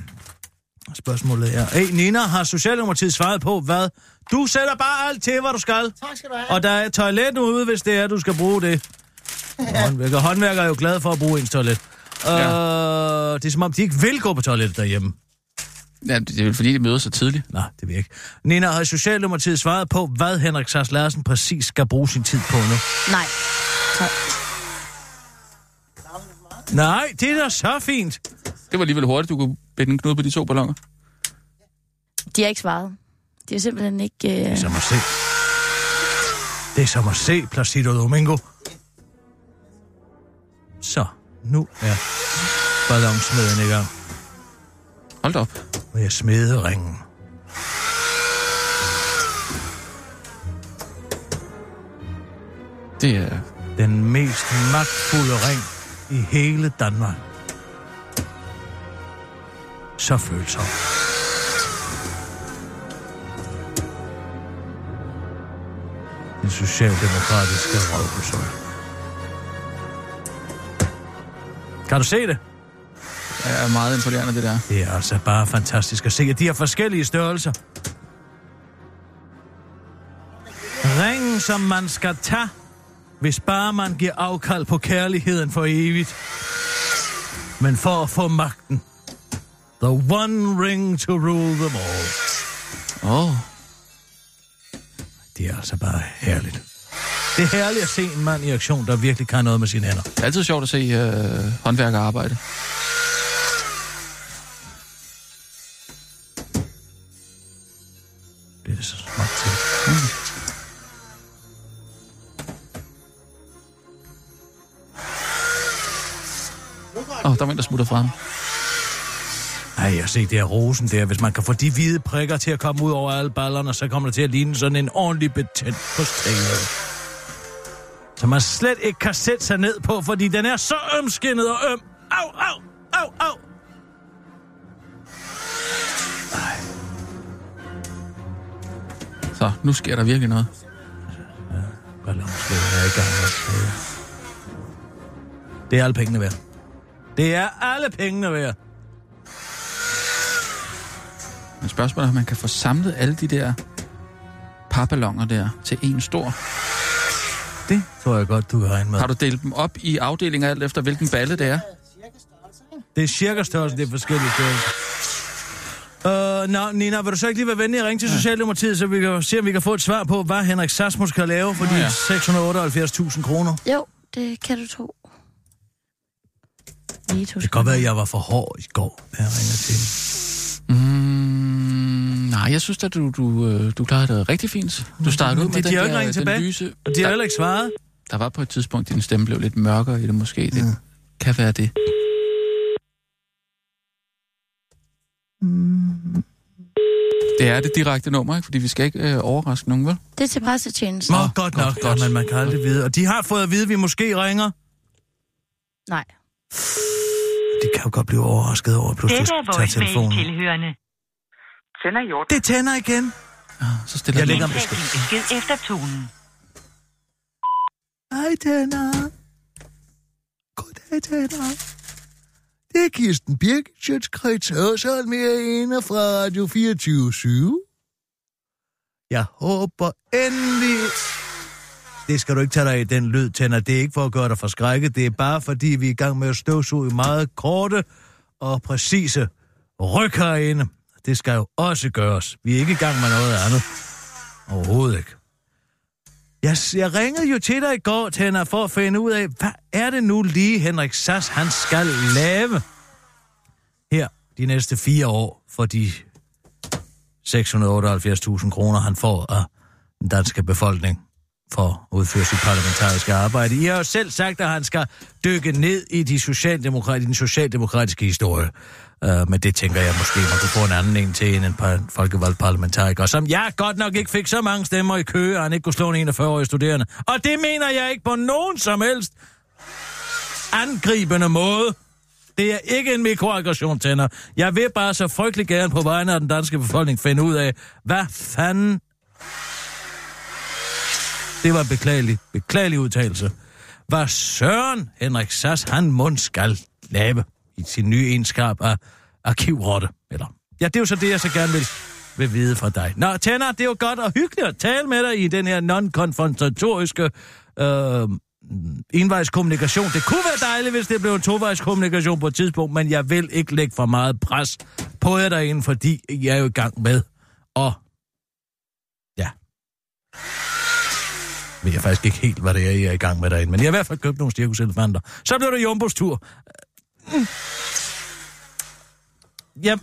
spørgsmålet er... Hey, Nina, har Socialdemokratiet svaret på, hvad? Du sætter bare alt til, hvad du skal. Tak skal du have. Og der er toilet ude, hvis det er, du skal bruge det. Håndværker, håndværker er jo glad for at bruge ens toilet. Ja. Øh, det er som om, de ikke vil gå på toilettet derhjemme. Ja, det er vel fordi, de møder så tidligt. Nej, det vil jeg ikke. Nina, har Socialdemokratiet svaret på, hvad Henrik Sars Larsen præcis skal bruge sin tid på nu? Nej. Så, Nej, det er da så fint. Det var alligevel hurtigt, du kunne binde en knude på de to balloner. de har ikke svaret. De har simpelthen ikke... Det er Øh... som at se. Det er som at se Placido Domingo. Så, nu er ballonsmeden i gang. Hold op. Må jeg smede ringen. Det er... Den mest magtfulde ring i hele Danmark. Så følsom. Den socialdemokratiske røvhulsøj. Kan du se det? er meget imponerende, det der. Det er altså bare fantastisk at se, at de har forskellige størrelser. Ringen, som man skal tage, hvis bare man giver afkald på kærligheden for evigt. Men for at få magten. The one ring to rule them all. Åh, oh, Det er altså bare herligt. Det er herligt at se en mand i aktion, der virkelig kan noget med sine hænder. det er altid sjovt at se øh, håndværkere arbejde. Det er så smart til. Åh, oh, der var en, der smutter frem. Ej, jeg se, det er rosen der. Hvis man kan få de hvide prikker til at komme ud over alle ballerne, så kommer det til at ligne sådan en ordentlig betændt på stedet. Som man slet ikke kan sætte sig ned på, fordi den er så ømskinnet og øm. Au, au, au, au. Så, nu sker der virkelig noget. Ballonslæden er i gang. Det er alle pengene værd. Det er alle pengene værd. Men spørgsmålet er, om man kan få samlet alle de der parballoner der til en stor. Det tror jeg godt, du kan regne med. Har du delt dem op i afdelinger alt efter, hvilken balle det er? Det er cirka størrelse, det er forskellige størrelser. Øh, nå, Nina, vil du så ikke lige være venlig at ringe til Socialdemokratiet, så vi kan se, om vi kan få et svar på, hvad Henrik Sassmus kan lave for de ja. 678.000 kroner? Jo, det kan du tro. Lige Det kan godt være, at jeg var for hård i går, da jeg ringede til hende. Mm, nej, jeg synes at du, du, øh, du klarede det rigtig fint. Du startede ud med de, de den ikke der, den tilbage, lyse... og de har heller ikke svaret. der var på et tidspunkt, din stemme blev lidt mørkere i det måske. Det Mm. kan være det. Det er det direkte nummer, ikke? Fordi vi skal ikke øh, overraske nogen, vel? Det er til pressetjenesten. Nå, godt nok, godt, men man kan aldrig vide. Og de har fået at vide, at vi måske ringer. Nej. De kan jo godt blive overrasket over at pludselig Dette er tage voicemail telefonen. tilhørende. Sender i orden. Det tænder igen. Ja, så stiller Jeg lægger din besked efter tonen. Hej, tænder. Goddag, tænder. Det er Kirsten Birk, Sjøtskreds Hørsholm med ene fra Radio 24 Jeg håber endelig... Det skal du ikke tage dig af, den lyd, tænder. Det er ikke for at gøre dig forskrækket. Det er bare fordi, vi er i gang med at støvsuge i meget korte og præcise ryk herinde. Det skal jo også gøres. Vi er ikke i gang med noget andet. Overhovedet ikke. Jeg, jeg ringede jo til dig i går, Tænder, for at finde ud af, hvad er det nu lige, Henrik Sass, han skal lave her de næste fire år for de 678.000 kroner, han får af den danske befolkning for at udføre sit parlamentariske arbejde. I har jo selv sagt, at han skal dykke ned i de socialdemokrati, den socialdemokratiske historie. Uh, men det tænker jeg måske, man kunne få en anden en til end en par folkevalgt parlamentariker, som jeg godt nok ikke fik så mange stemmer i kø, at han ikke kunne slå en 41-årig studerende. Og det mener jeg ikke på nogen som helst angribende måde. Det er ikke en mikroaggression, tænder. Jeg vil bare så frygtelig gerne på vegne af den danske befolkning finde ud af, hvad fanden... Det var en beklagelig, beklagelig udtalelse. Hvad Søren Henrik Sass, han mund skal lave i sin nye egenskab af arkivrotte. Eller, ja, det er jo så det, jeg så gerne vil, vil vide fra dig. Nå, Tænder, det er jo godt og hyggeligt at tale med dig i den her non-konfrontatoriske øh, envejskommunikation. Det kunne være dejligt, hvis det blev en tovejskommunikation på et tidspunkt, men jeg vil ikke lægge for meget pres på jer derinde, fordi jeg er jo i gang med at... Ja. Ved jeg faktisk ikke helt, hvad det er, jeg er i gang med derinde, men jeg har i hvert fald købt nogle cirkuselefanter. Så blev det Jumbos tur. Øh, mm. Ja.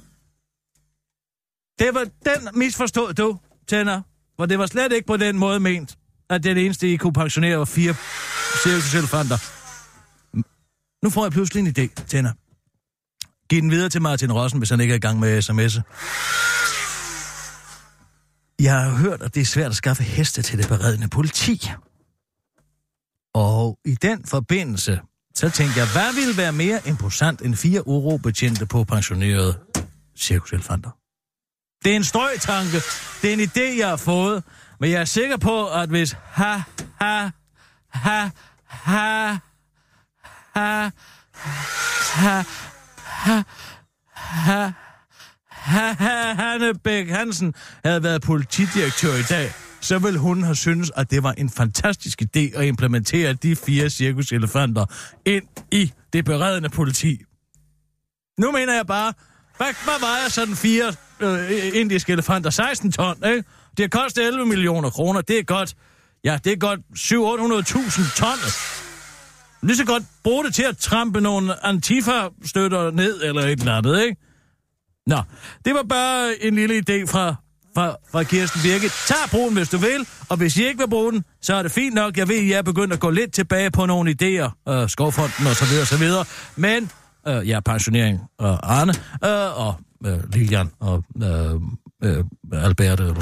Det var den misforstod du, Tænder. For det var slet ikke på den måde ment, at det eneste, I kunne pensionere var fire cirkuselefanter. Nu får jeg pludselig en idé, Tænder. Giv den videre til Martin Rossen, hvis han ikke er i gang med sms'e. Jeg har hørt, at det er svært at skaffe heste til det beredende politi. Og i den forbindelse, så tænkte jeg, hvad ville være mere imposant end fire urobetjente på pensionerede cirkuselefanter? Det er en støjtanke. Det er en idé, jeg har fået. Men jeg er sikker på, at hvis ha, ha, ha, ha, ha, ha, ha, ha, ha, ha, Hanne Bæk Hansen havde været politidirektør i dag, så ville hun have syntes, at det var en fantastisk idé at implementere de fire cirkuselefanter ind i det beredende politi. Nu mener jeg bare, hvad, hvad vejer sådan fire øh, indiske elefanter? 16 ton, ikke? Det har kostet 11 millioner kroner. Det er godt. Ja, det er godt 700-800.000 ton. Lige så godt bruge det til at trampe nogle antifa-støtter ned, eller et eller andet, ikke? Nå, det var bare en lille idé fra, fra, fra Kirsten Birke. Tag broen, hvis du vil, og hvis I ikke vil bruge den, så er det fint nok. Jeg ved, at jeg er begyndt at gå lidt tilbage på nogle idéer, øh, Skovfonden og så videre, og så videre. Men, øh, ja, pensionering og Arne, øh, og øh, Lilian og øh, øh, Albert, eller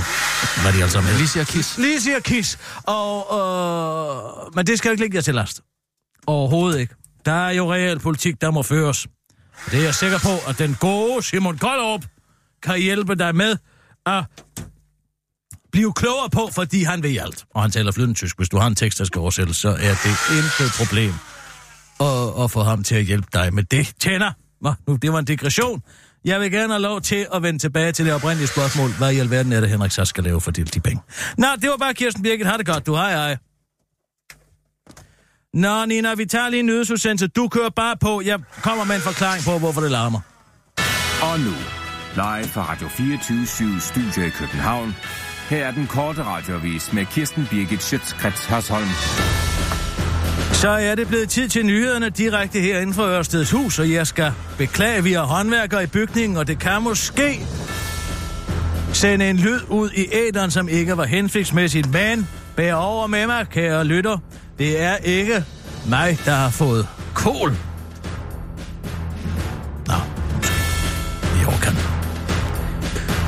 hvad de alle sammen hedder. Lige siger kiss. Lige siger Kiss. Og, øh, men det skal jo ikke ligge jer til last. Overhovedet ikke. Der er jo reelt politik, der må føres. Det er jeg sikker på, at den gode Simon Koldrup kan hjælpe dig med at blive klogere på, fordi han ved alt. Og han taler flydende tysk. Hvis du har en tekst, der skal oversættes, så er det intet problem at, at få ham til at hjælpe dig med det. Tjener! Nå, nu, det var en digression. Jeg vil gerne have lov til at vende tilbage til det oprindelige spørgsmål. Hvad i alverden er det, Henrik så skal lave for de, de penge? Nå, det var bare Kirsten Birgit. Har det godt. Du har jeg. Nå, Nina, vi tager lige en nyhedsudsendelse. Du kører bare på. Jeg kommer med en forklaring på, hvorfor det larmer. Og nu, live fra Radio 24 Studio i København. Her er den korte radiovis med Kirsten Birgit Schøtzgrads Hasholm. Så er det blevet tid til nyhederne direkte her inden for Ørsteds hus, og jeg skal beklage, vi har håndværkere i bygningen, og det kan måske sende en lyd ud i æderen, som ikke var hensigtsmæssigt, men bær over med mig, kære lytter. Det er ikke mig, der har fået kål. Nå, i orkan.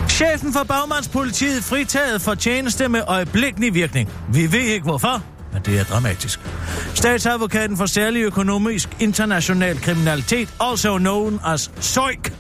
Chefen for Bagmandspolitiet fritaget for tjeneste med øjeblikkelig virkning. Vi ved ikke hvorfor, men det er dramatisk. Statsadvokaten for særlig økonomisk international kriminalitet, also known as SOIK,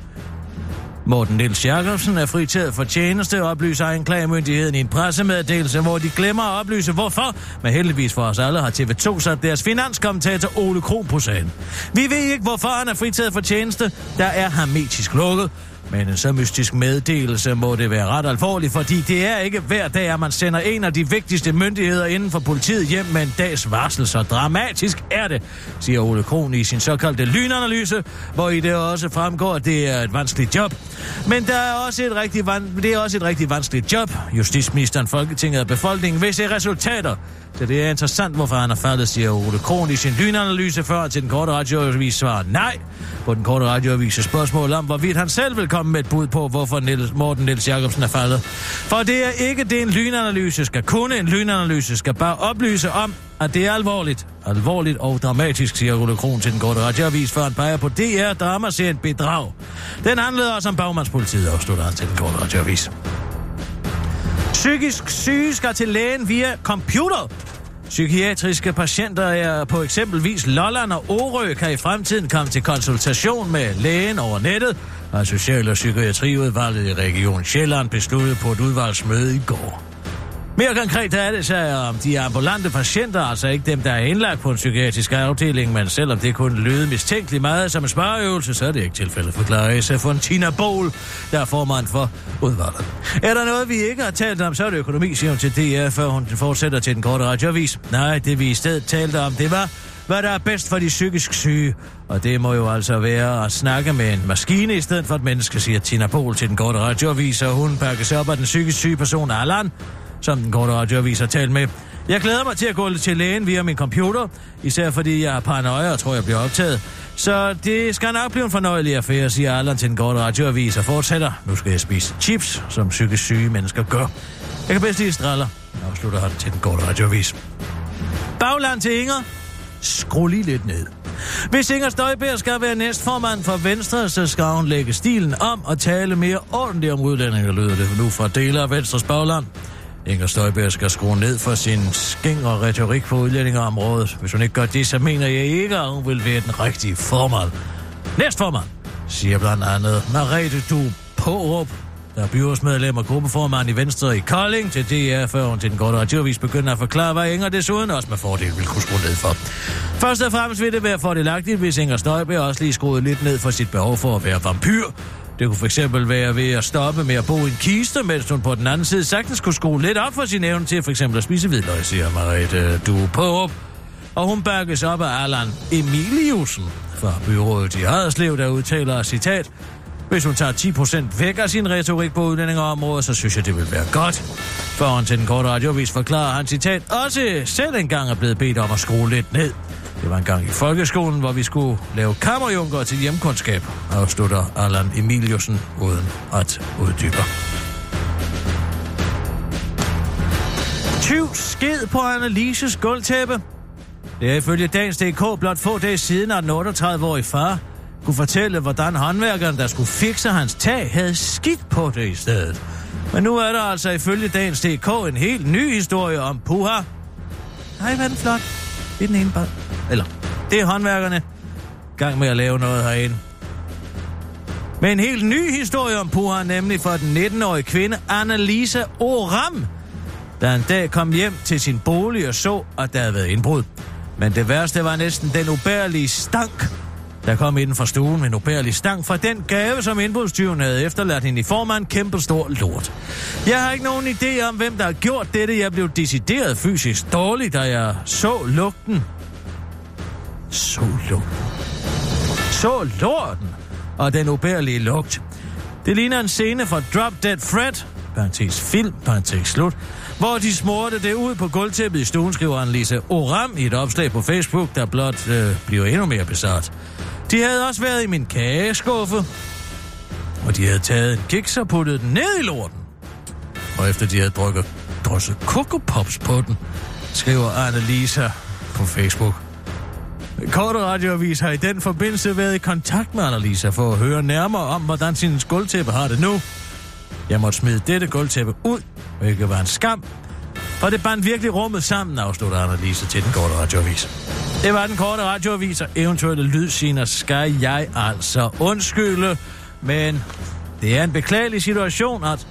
Morten Niels Jacobsen er fritaget for tjeneste, oplyser anklagemyndigheden i en pressemeddelelse, hvor de glemmer at oplyse hvorfor, men heldigvis for os alle har TV2 sat deres finanskommentator Ole Kron på sagen. Vi ved ikke, hvorfor han er fritaget for tjeneste, der er hermetisk lukket. Men en så mystisk meddelelse må det være ret alvorligt, fordi det er ikke hver dag, at man sender en af de vigtigste myndigheder inden for politiet hjem med en dags varsel. Så dramatisk er det, siger Ole Kron i sin såkaldte lynanalyse, hvor i det også fremgår, at det er et vanskeligt job. Men der er også et rigtig van- det er også et rigtig vanskeligt job. Justitsministeren, Folketinget og befolkningen vil se resultater. Så det er interessant, hvorfor han har faldet, siger Ole Kron i sin lynanalyse før til den korte radioavis svarer nej på den korte radioavis spørgsmål om, hvorvidt han selv vil komme med et bud på, hvorfor Niels, Morten Niels Jacobsen er faldet. For det er ikke det, en lynanalyse skal kunne. En lynanalyse skal bare oplyse om, at det er alvorligt. Alvorligt og dramatisk, siger Ole Kron til den korte radioavis, før han peger på DR dramaserien Bedrag. Den handlede også om bagmandspolitiet, afslutter han til den korte radioavis. Psykisk syge skal til lægen via computer. Psykiatriske patienter er på eksempelvis Lolland og Orø kan i fremtiden komme til konsultation med lægen over nettet, og Social- og Psykiatriudvalget i Region Sjælland besluttede på et udvalgsmøde i går. Mere konkret er det så om de ambulante patienter, altså ikke dem, der er indlagt på en psykiatrisk afdeling, men selvom det kunne lyde mistænkeligt meget som en spareøvelse, så er det ikke tilfældet, forklarer SF Tina Bol, der er formand for udvalget. Er der noget, vi ikke har talt om, så er det økonomi, siger hun til DR, før hun fortsætter til den korte radioavis. Nej, det vi i stedet talte om, det var, hvad der er bedst for de psykisk syge. Og det må jo altså være at snakke med en maskine i stedet for et menneske, siger Tina Bol til den korte radioavis, og hun pakkes op af den psykisk syge person Allan, som den korte radioavis har talt med. Jeg glæder mig til at gå til lægen via min computer, især fordi jeg er paranoia og tror, jeg bliver optaget. Så det skal nok blive en fornøjelig affære, siger Allan til den korte radioavis og fortsætter. Nu skal jeg spise chips, som psykisk syge mennesker gør. Jeg kan bedst lide straller, afslutter han til den korte radioavis. Bagland til Inger. Skru lige lidt ned. Hvis Inger Støjberg skal være næstformand for Venstre, så skal hun lægge stilen om og tale mere ordentligt om udlændinge, lyder det nu fra dele af Venstres bagland. Inger Støjberg skal skrue ned for sin skæng og retorik på udlændingeområdet. Hvis hun ikke gør det, så mener jeg ikke, at hun vil være den rigtige formand. Næstformand, siger blandt andet Marete Du Pårup, der er byrådsmedlem og gruppeformand i Venstre i Kolding til DR, før hun til den korte radiovis begynder at forklare, hvad Inger desuden også med fordel vil kunne skrue ned for. Først og fremmest vil det være fordelagtigt, hvis Inger Støjberg også lige skruede lidt ned for sit behov for at være vampyr. Det kunne fx være ved at stoppe med at bo i en kiste, mens hun på den anden side sagtens kunne skrue lidt op for sin evne til for eksempel at spise hvidløg, siger Marete Du Pårup. Og hun bakkes op af Allan Emiliusen fra byrådet i Haderslev, der udtaler, citat, hvis hun tager 10% væk af sin retorik på udlændingeområdet, så synes jeg, det vil være godt. Foran til den korte radiovis forklarer han, citat, også selv engang er blevet bedt om at skrue lidt ned. Det var en gang i folkeskolen, hvor vi skulle lave kammerjunker til hjemkundskab, afslutter Allan Emiliusen uden at uddybe. Tyv sked på Annelises gulvtæppe. Det er ifølge dagens DK blot få dage siden, at den 38-årige far kunne fortælle, hvordan håndværkeren, der skulle fikse hans tag, havde skidt på det i stedet. Men nu er der altså ifølge dagens DK en helt ny historie om Puha. Hej, hvad den flot. Det er den ene bare. Eller, det er håndværkerne. Gang med at lave noget herinde. Med en helt ny historie om Puha, nemlig for den 19-årige kvinde Annalisa Oram, der en dag kom hjem til sin bolig og så, at der havde været indbrud. Men det værste var næsten den ubærlige stank, der kom inden fra stuen med en ubærlig stank fra den gave, som indbrudstyven havde efterladt hende i form af en kæmpe stor lort. Jeg har ikke nogen idé om, hvem der har gjort dette. Jeg blev decideret fysisk dårlig, da jeg så lugten. Så lugten. Så lorten og den ubærlige lugt. Det ligner en scene fra Drop Dead Fred, parentes film, parentes slut, hvor de smurte det ud på gulvtæppet i stuen, skriver Annelise Oram i et opslag på Facebook, der blot øh, bliver endnu mere besat. De havde også været i min kageskuffe, og de havde taget en kiks og puttet den ned i lorten. Og efter de havde drukket drosset Coco Pops på den, skriver Annalisa på Facebook. Korte radioavis har i den forbindelse været i kontakt med Annalisa for at høre nærmere om, hvordan sin gulvtæppe har det nu. Jeg måtte smide dette gulvtæppe ud, hvilket var en skam, for det bandt virkelig rummet sammen, afslutter Annalisa til den korte radioavis. Det var den korte radioavis, og eventuelle lydsigner skal jeg altså undskylde, men det er en beklagelig situation, at...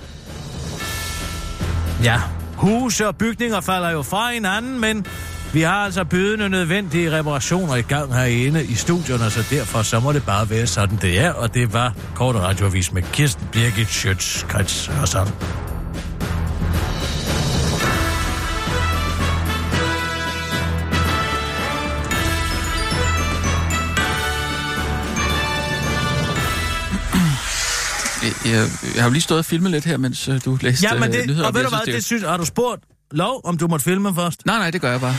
Ja, huse og bygninger falder jo fra hinanden, men vi har altså bydende nødvendige reparationer i gang herinde i studierne, så derfor så må det bare være sådan, det er. Og det var korte radioavis med Kirsten Birgit Schøtz, Krets Jeg, jeg har jo lige stået og filmet lidt her, mens øh, du læste Ja, men øh, det, nyheder. og ved du Jeg hvad, synes, det synes, har du spurgt lov, om du måtte filme først? Nej, nej, det gør jeg bare.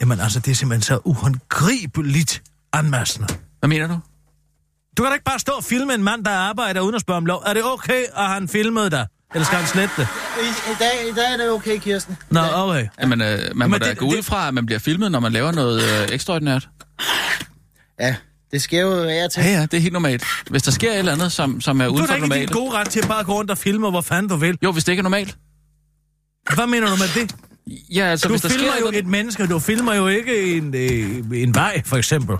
Jamen altså, det er simpelthen så uhåndgribeligt anmassende. Hvad mener du? Du kan da ikke bare stå og filme en mand, der arbejder uden at spørge om lov. Er det okay, at han filmede dig? Eller skal han slette det? I, i, dag, I dag er det okay, Kirsten. Nå, okay. Jamen, øh, man må Men da det- gå ud det- fra, at man bliver filmet, når man laver noget øh, ekstraordinært. Ja, det sker jo af til. Ja, ja, det er helt normalt. Hvis der sker et eller andet, som, som er Du uden har for da ikke din normalt... gode ret til bare at gå rundt og filme, hvor fanden du vil. Jo, hvis det ikke er normalt. Hvad mener du med det? Ja, altså, Du hvis der filmer sker jo noget- et menneske, du filmer jo ikke en, øh, en vej, for eksempel.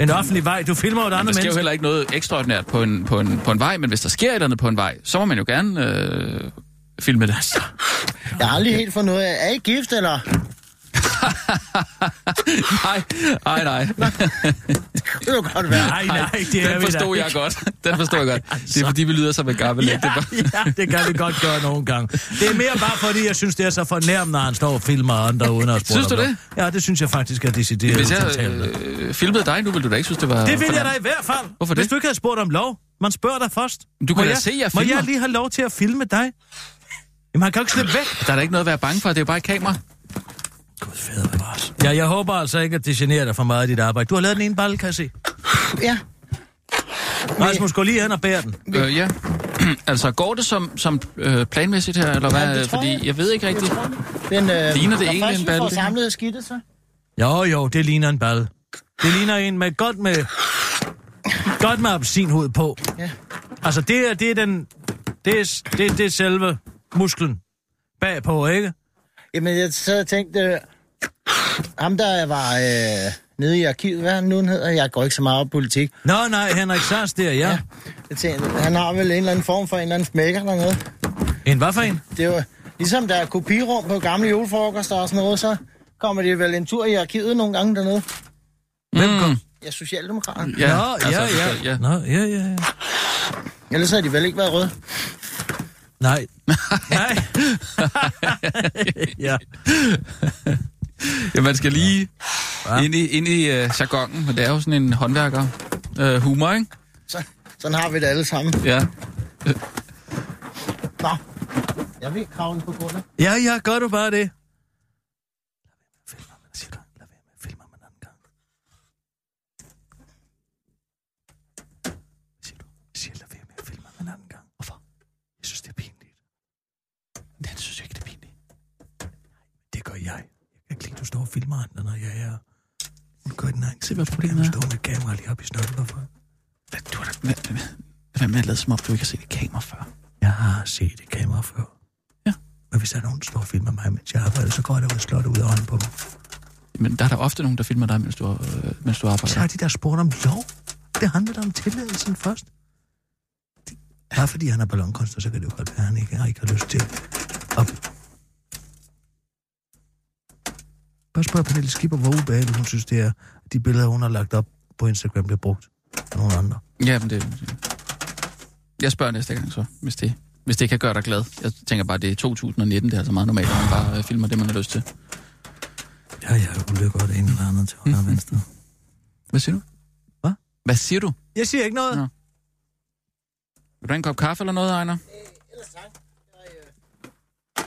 En offentlig vej. Du filmer jo et Der andet sker jo menneske. heller ikke noget ekstraordinært på en, på, en, på en vej, men hvis der sker et eller andet på en vej, så må man jo gerne øh, filme det. Jeg har aldrig helt ud af, er I gift, eller? nej, nej, nej. Det kunne godt være. Nej, nej, det er Den forstod jeg godt. Den forstod jeg godt. Det er fordi, vi lyder som en gammel Ja, ja. det kan vi godt gøre nogle gange. Det er mere bare fordi, jeg synes, det er så fornærmende, når han står og filmer andre uden at Synes du det? Ja, det synes jeg faktisk er decideret Hvis jeg øh, filmede dig nu, ville du da ikke synes, det var... Det vil jeg da i hvert fald. Hvorfor Hvis det? du ikke havde spurgt om lov. Man spørger dig først. Du kan Må da se, jeg Må filmer. jeg lige have lov til at filme dig? Jamen, han kan jo ikke slippe væk. Der er da ikke noget at være bange for, det er jo bare et kamera. Gud, fader bevares. Ja, jeg håber altså ikke, at det generer dig for meget i dit arbejde. Du har lavet den ene balle, kan jeg se. Ja. Rasmus, gå lige hen og bære den. Øh, ja. altså, går det som, som øh, planmæssigt her, eller hvad? Ja, det tror Fordi jeg. jeg ved ikke rigtigt. Den, øh, Ligner det når egentlig en vi balle, her? samlet skidtet, så. Jo, jo, det ligner en balle. Det ligner en med godt med... Godt med appelsinhud på. Ja. Altså, det er, det er den... Det er, det, det er selve musklen bagpå, ikke? Jamen, jeg sad og tænkte, ham der var øh, nede i arkivet, hvad han nu hedder, jeg går ikke så meget op i politik. Nå, nej, Henrik Sars der, ja. ja. Jeg tænkte, han har vel en eller anden form for en eller anden smækker dernede. En hvad for en? Det er jo, ligesom der er kopirum på gamle julefrokoster og sådan noget, så kommer de vel en tur i arkivet nogle gange dernede. Hvem kom? Ja, Socialdemokraterne. Ja, Nå, ja, ja. altså, ja. Nå, ja, ja, ja. Ellers har de vel ikke været røde. Nej. Nej. ja. ja, man skal lige ind i, ind i uh, jargonen, men det er jo sådan en håndværker uh, humor, ikke? Så, sådan har vi det alle sammen. Ja. Nå, jeg vil kravle på gulvet. Ja, ja, gør du bare det. Jeg synes, det er pinligt. Den synes jeg ikke, det er pinligt. Det gør jeg. Jeg kan ikke lide, at du står og filmer andre, når jeg er... Nu gør den egen. Se, hvad problemet Du er. står med kamera lige op i snøtten, hvorfor? Hvad, du har da... Hvad, hvad, hvad med at lade som om, du ikke har set et kamera før? Jeg har set et kamera før. Ja. Men hvis der er nogen, der står og filmer mig, mens jeg arbejder, så går og slår det ud af øjnene på mig. Men der er der ofte nogen, der filmer dig, mens du, øh, mens du Så arbejder. har de der spurgt om lov. Det handler da om tilladelsen først. Bare fordi han er ballonkunstner, så kan det jo godt være, at han ikke, ikke har lyst til at... Bare spørg Pernille Skipper, hvor ubehageligt hun synes, det er, at de billeder, hun har lagt op på Instagram, bliver brugt af nogle andre. Ja, men det... Jeg spørger næste gang så, hvis det, hvis det kan gøre dig glad. Jeg tænker bare, det er 2019, det er altså meget normalt, at man bare øh, filmer det, man har lyst til. Ja, jeg har ulykker det ene eller andet til højre og venstre. Hvad siger du? Hvad? Hvad siger du? Jeg siger ikke noget. Nå. Vil du have en kop kaffe eller noget, Ejner? Ellers tak. Jeg, øh...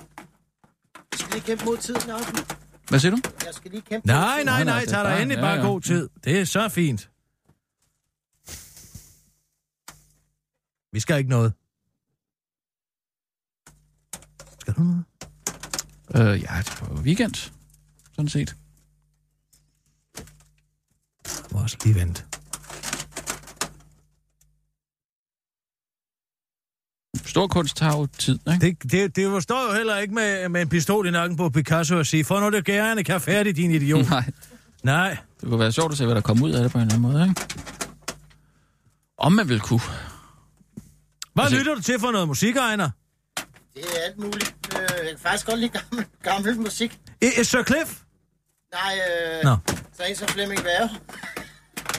jeg skal lige kæmpe mod tiden også. Hvad siger du? Jeg skal lige kæmpe Nej, nej, nej, tag dig endelig ja, bare ja. god tid. Det er så fint. Vi skal ikke noget. Skal du noget? Øh, ja, det er på weekend, sådan set. Jeg må også lige vente. Stor kunst tager jo tid, ikke? Det, det, det forstår jo heller ikke med, med en pistol i nakken på Picasso og sige, få nu det gerne kan færdig, din idiot. Nej, Nej. det kunne være sjovt at se, hvad der kommer ud af det på en eller anden måde, ikke? Om man vil kunne. Hvad Altså- lytter du til for noget musik, Ejner? Det er alt muligt. Øh, jeg kan faktisk godt lide gammel, gammel musik. I, I Sir Cliff? Nej, øh, Nå. så en som Flemming Værge.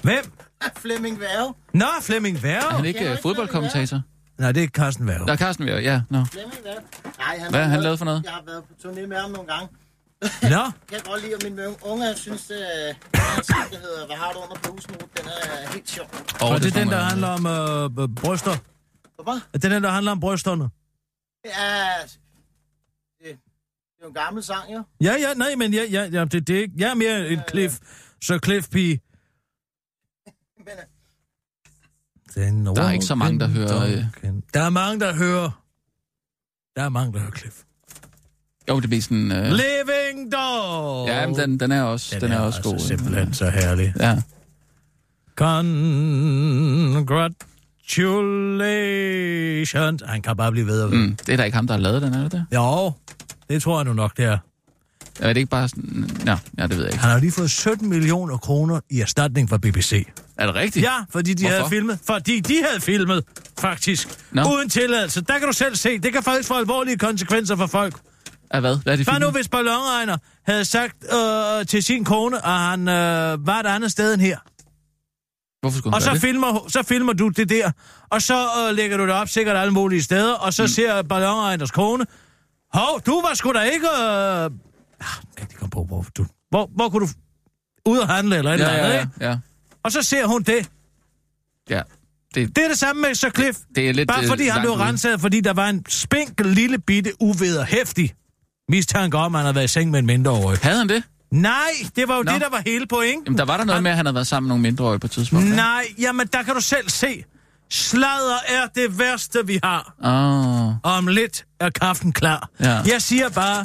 Hvem? Flemming Værge. Nå, Flemming Er han ikke øh, ikke fodboldkommentator? Nej, det er Carsten Værge. Der er Carsten Værge, ja. Værge. Nej, han Hvad har han lavet for noget? Jeg har været på turné med ham nogle gange. Nå, Kan jeg godt lide, og min unge synes, øh, den her sang, der hedder Hvad har du under blusen nu? Den er helt sjov. Og og det er får den, der handler om øh, øh, bryster. Er det den, der handler om brysterne? Ja, det, det er jo en gammel sang, jo. Ja, ja, nej, men ja, ja, ja, det, det er ikke... Jeg er mere en Cliff, Sir Cliff P. Men, øh, Den Der er ikke så mange, der hører, øh. Duncan. Der er mange, der hører... Der er mange, der hører Cliff. Jo, det bliver sådan... Øh... Living Dog! Ja, men den, den er også, den, den er, også altså god. simpelthen så herlig. Ja. Congratulations. Han kan bare blive ved og ved. Mm, det er da ikke ham, der har lavet den, er det det? Jo, det tror jeg nu nok, det er. Er det ikke bare sådan... Ja, ja det ved jeg ikke. Han har lige fået 17 millioner kroner i erstatning fra BBC. Er det rigtigt? Ja, fordi de Hvorfor? havde filmet. Fordi de havde filmet, faktisk. Nå. Uden tilladelse. Der kan du selv se. Det kan faktisk få alvorlige konsekvenser for folk. Er hvad? Hvad er det Hvad nu, hvis ballonregner havde sagt øh, til sin kone, at han øh, var et andet sted end her? Hvorfor skulle Og så det? filmer, så filmer du det der, og så øh, lægger du det op sikkert alle mulige steder, og så mm. ser ballonregners kone, hov, du var sgu da ikke... Øh... Ah, nu kan jeg ikke komme på, hvor du... Hvor, hvor kunne du... Ud og handle eller et Ja, eller andet, ja, ja. ikke? ja. Og så ser hun det. ja. Det, Det er det samme med Sir Cliff. det er lidt... Bare øh, fordi han langt blev renset, fordi der var en spinkel lille bitte uvederhæftig mistanke om, at han havde været i seng med en mindreårig. Havde han det? Nej, det var jo Nå. det, der var hele pointen. Jamen, der var der noget Han- med, at han havde været sammen med nogle mindreårige på et tidspunkt. Nej, jamen der kan du selv se. Sladder er det værste, vi har. Åh, Og om lidt er kaffen klar. Ja. Jeg siger bare,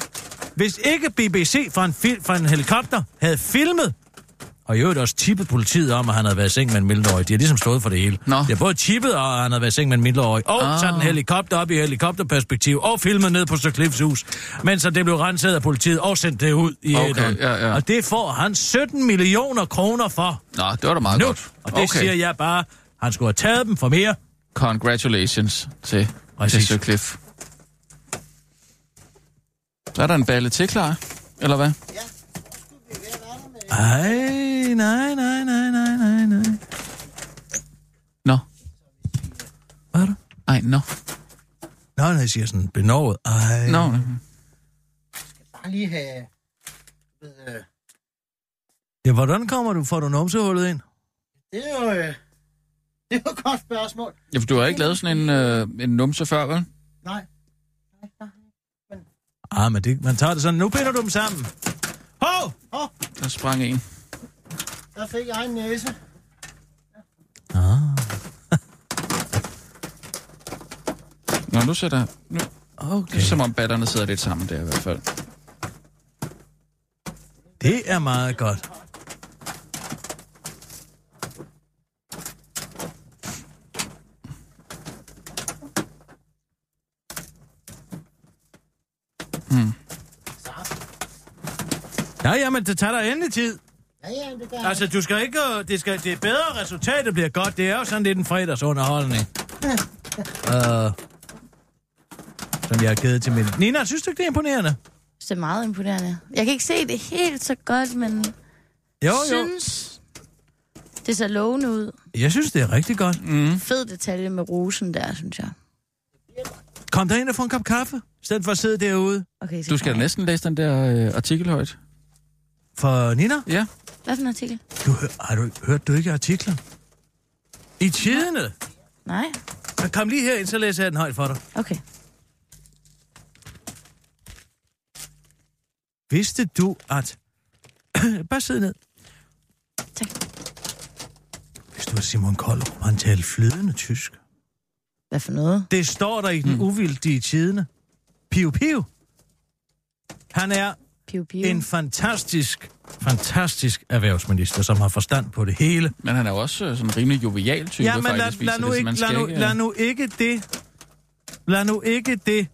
hvis ikke BBC fra en, fil- fra en helikopter havde filmet, og i øvrigt også tippet politiet om, at han havde været i seng med en mindreårig. De har ligesom stået for det hele. Nå. De har både tippet, og han havde været i seng med en mindreårig, og Ah. taget en helikopter op i helikopterperspektiv, og filmet ned på Sir Cliffs hus, mens det blev renset af politiet, og sendt det ud i Okay, ja, ja. Og det får han 17 millioner kroner for Nå, det var da meget nu. godt. Og det okay. siger jeg bare, han skulle have taget dem for mere. Congratulations til, til Præcis. Sir Cliff. Så er der en balle til klar, eller hvad? Ej, nej, nej, nej, nej, nej, nej. Nå. Hvad er det? Ej, nå. Nå, når jeg siger sådan benovet. Ej. Nå. Bare lige have... Ved, øh, Ja, hvordan kommer du, får du numsehullet ind? det er jo... Øh, det er jo et godt spørgsmål. Ja, for du har ikke lavet sådan en, øh, en numse før, vel? Nej. Ah, men det, man tager det sådan. Nu binder du dem sammen. Hov! Åh, Der sprang en. der fik jeg en næse. Ah. Nå, nu sætter... Nu, Okay. det er som om batterne sidder lidt sammen der i hvert fald. Det er meget godt. Hmm. Ja, jamen, det tager dig endelig tid. Ja, ja, det gør Altså, du skal ikke... øh, Det, skal, det er bedre, resultatet bliver godt. Det er jo sådan lidt en fredagsunderholdning. uh, som jeg har givet til min... Nina, synes du ikke, det er imponerende? Det er meget imponerende. Jeg kan ikke se det helt så godt, men Jo, jo. synes, det ser lovende ud. Jeg synes, det er rigtig godt. Mm. Fed detalje med rosen der, synes jeg. Kom der ind og få en kop kaffe, i stedet for at sidde derude. Okay, så Du skal da næsten læse den der øh, artikel højt. For Nina, Ja. Hvad for en artikel? du, har du hørt du ikke artikler? I tidene. Nej? Kom lige herind, så læser jeg den højt for dig. Okay. Vidste du, at... Bare sid ned. Tak. Vidste du, at Simon Koldrup, han talte flydende tysk? Hvad for noget? Det står der i den Hmm. uvildige tidene. Piu Piu. Han er Piu, piu. en fantastisk, fantastisk erhvervsminister, som har forstand på det hele. Men han er jo også øh, sådan en rimelig jovial type, Ja, men lad, faktisk. lad, nu det, ikke, man lad, skal nu, ikke, lad øh, nu ikke det... Lad nu ikke det...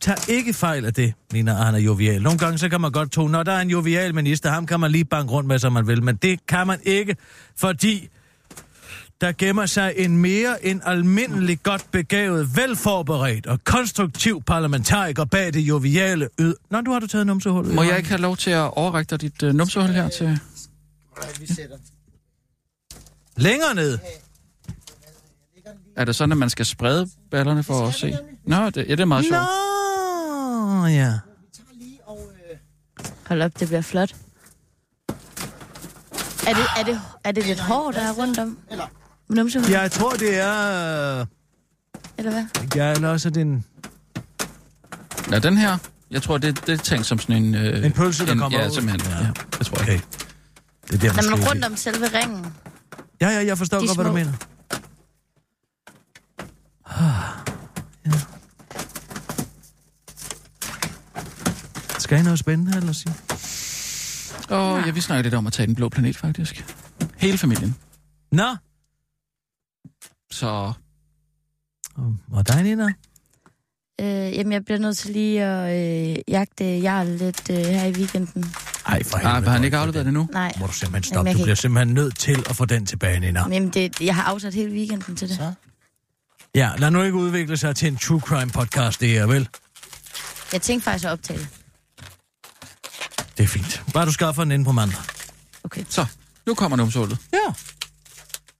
Tag ikke fejl af det, Nina, at han er jovial. Nogle gange så kan man godt tro, når der er en jovial minister, ham kan man lige banke rundt med, som man vil. Men det kan man ikke, fordi der gemmer sig en mere end almindelig godt begavet, velforberedt og konstruktiv parlamentariker bag det joviale yd. Nå, du har du taget numsehullet. Må jeg ikke have lov til at overrække dig dit øh, numsehul her til... Sætter Længere ned. Er det sådan, at man skal sprede ballerne for at se? Nå, det, ja, det er meget sjovt. Nå, ja. Hold op, det bliver flot. Er det, er det, er det lidt hår, der er rundt om? Eller- Numsehul? Jeg tror, det er... øh, Eller hvad? Ja, eller også er det en... Ja, den her, jeg tror, det, det er tænkt som sådan en... Øh, En pølse, der en, kommer Ja, ud. simpelthen. Ja. Ja. det tror jeg. Okay. Det er der, Når man rundt om selve ringen. Ja, ja, jeg forstår godt, hvad du små. mener. Ah, ja. Skal I noget spændende, eller sige? Og ja, vi snakker lidt om at tage den blå planet, faktisk. Hele familien. Øh, jamen, jeg bliver nødt til lige at øh, jagte Jarl lidt øh, her i weekenden. Ej, for Ah, har han ikke afleveret det nu? Nej, Må du simpelthen Jamen, stoppe. jeg Du kan bliver simpelthen nødt til at få den tilbage, Nina. men det, jeg har afsat hele weekenden til det. Så. Ja, lad nu ikke udvikle sig til en true crime podcast, det er vel? Jeg tænkte faktisk at optage det. Det er fint. Bare du skaffer den ind på mandag. Okay. Så, nu kommer numsålet. Ja.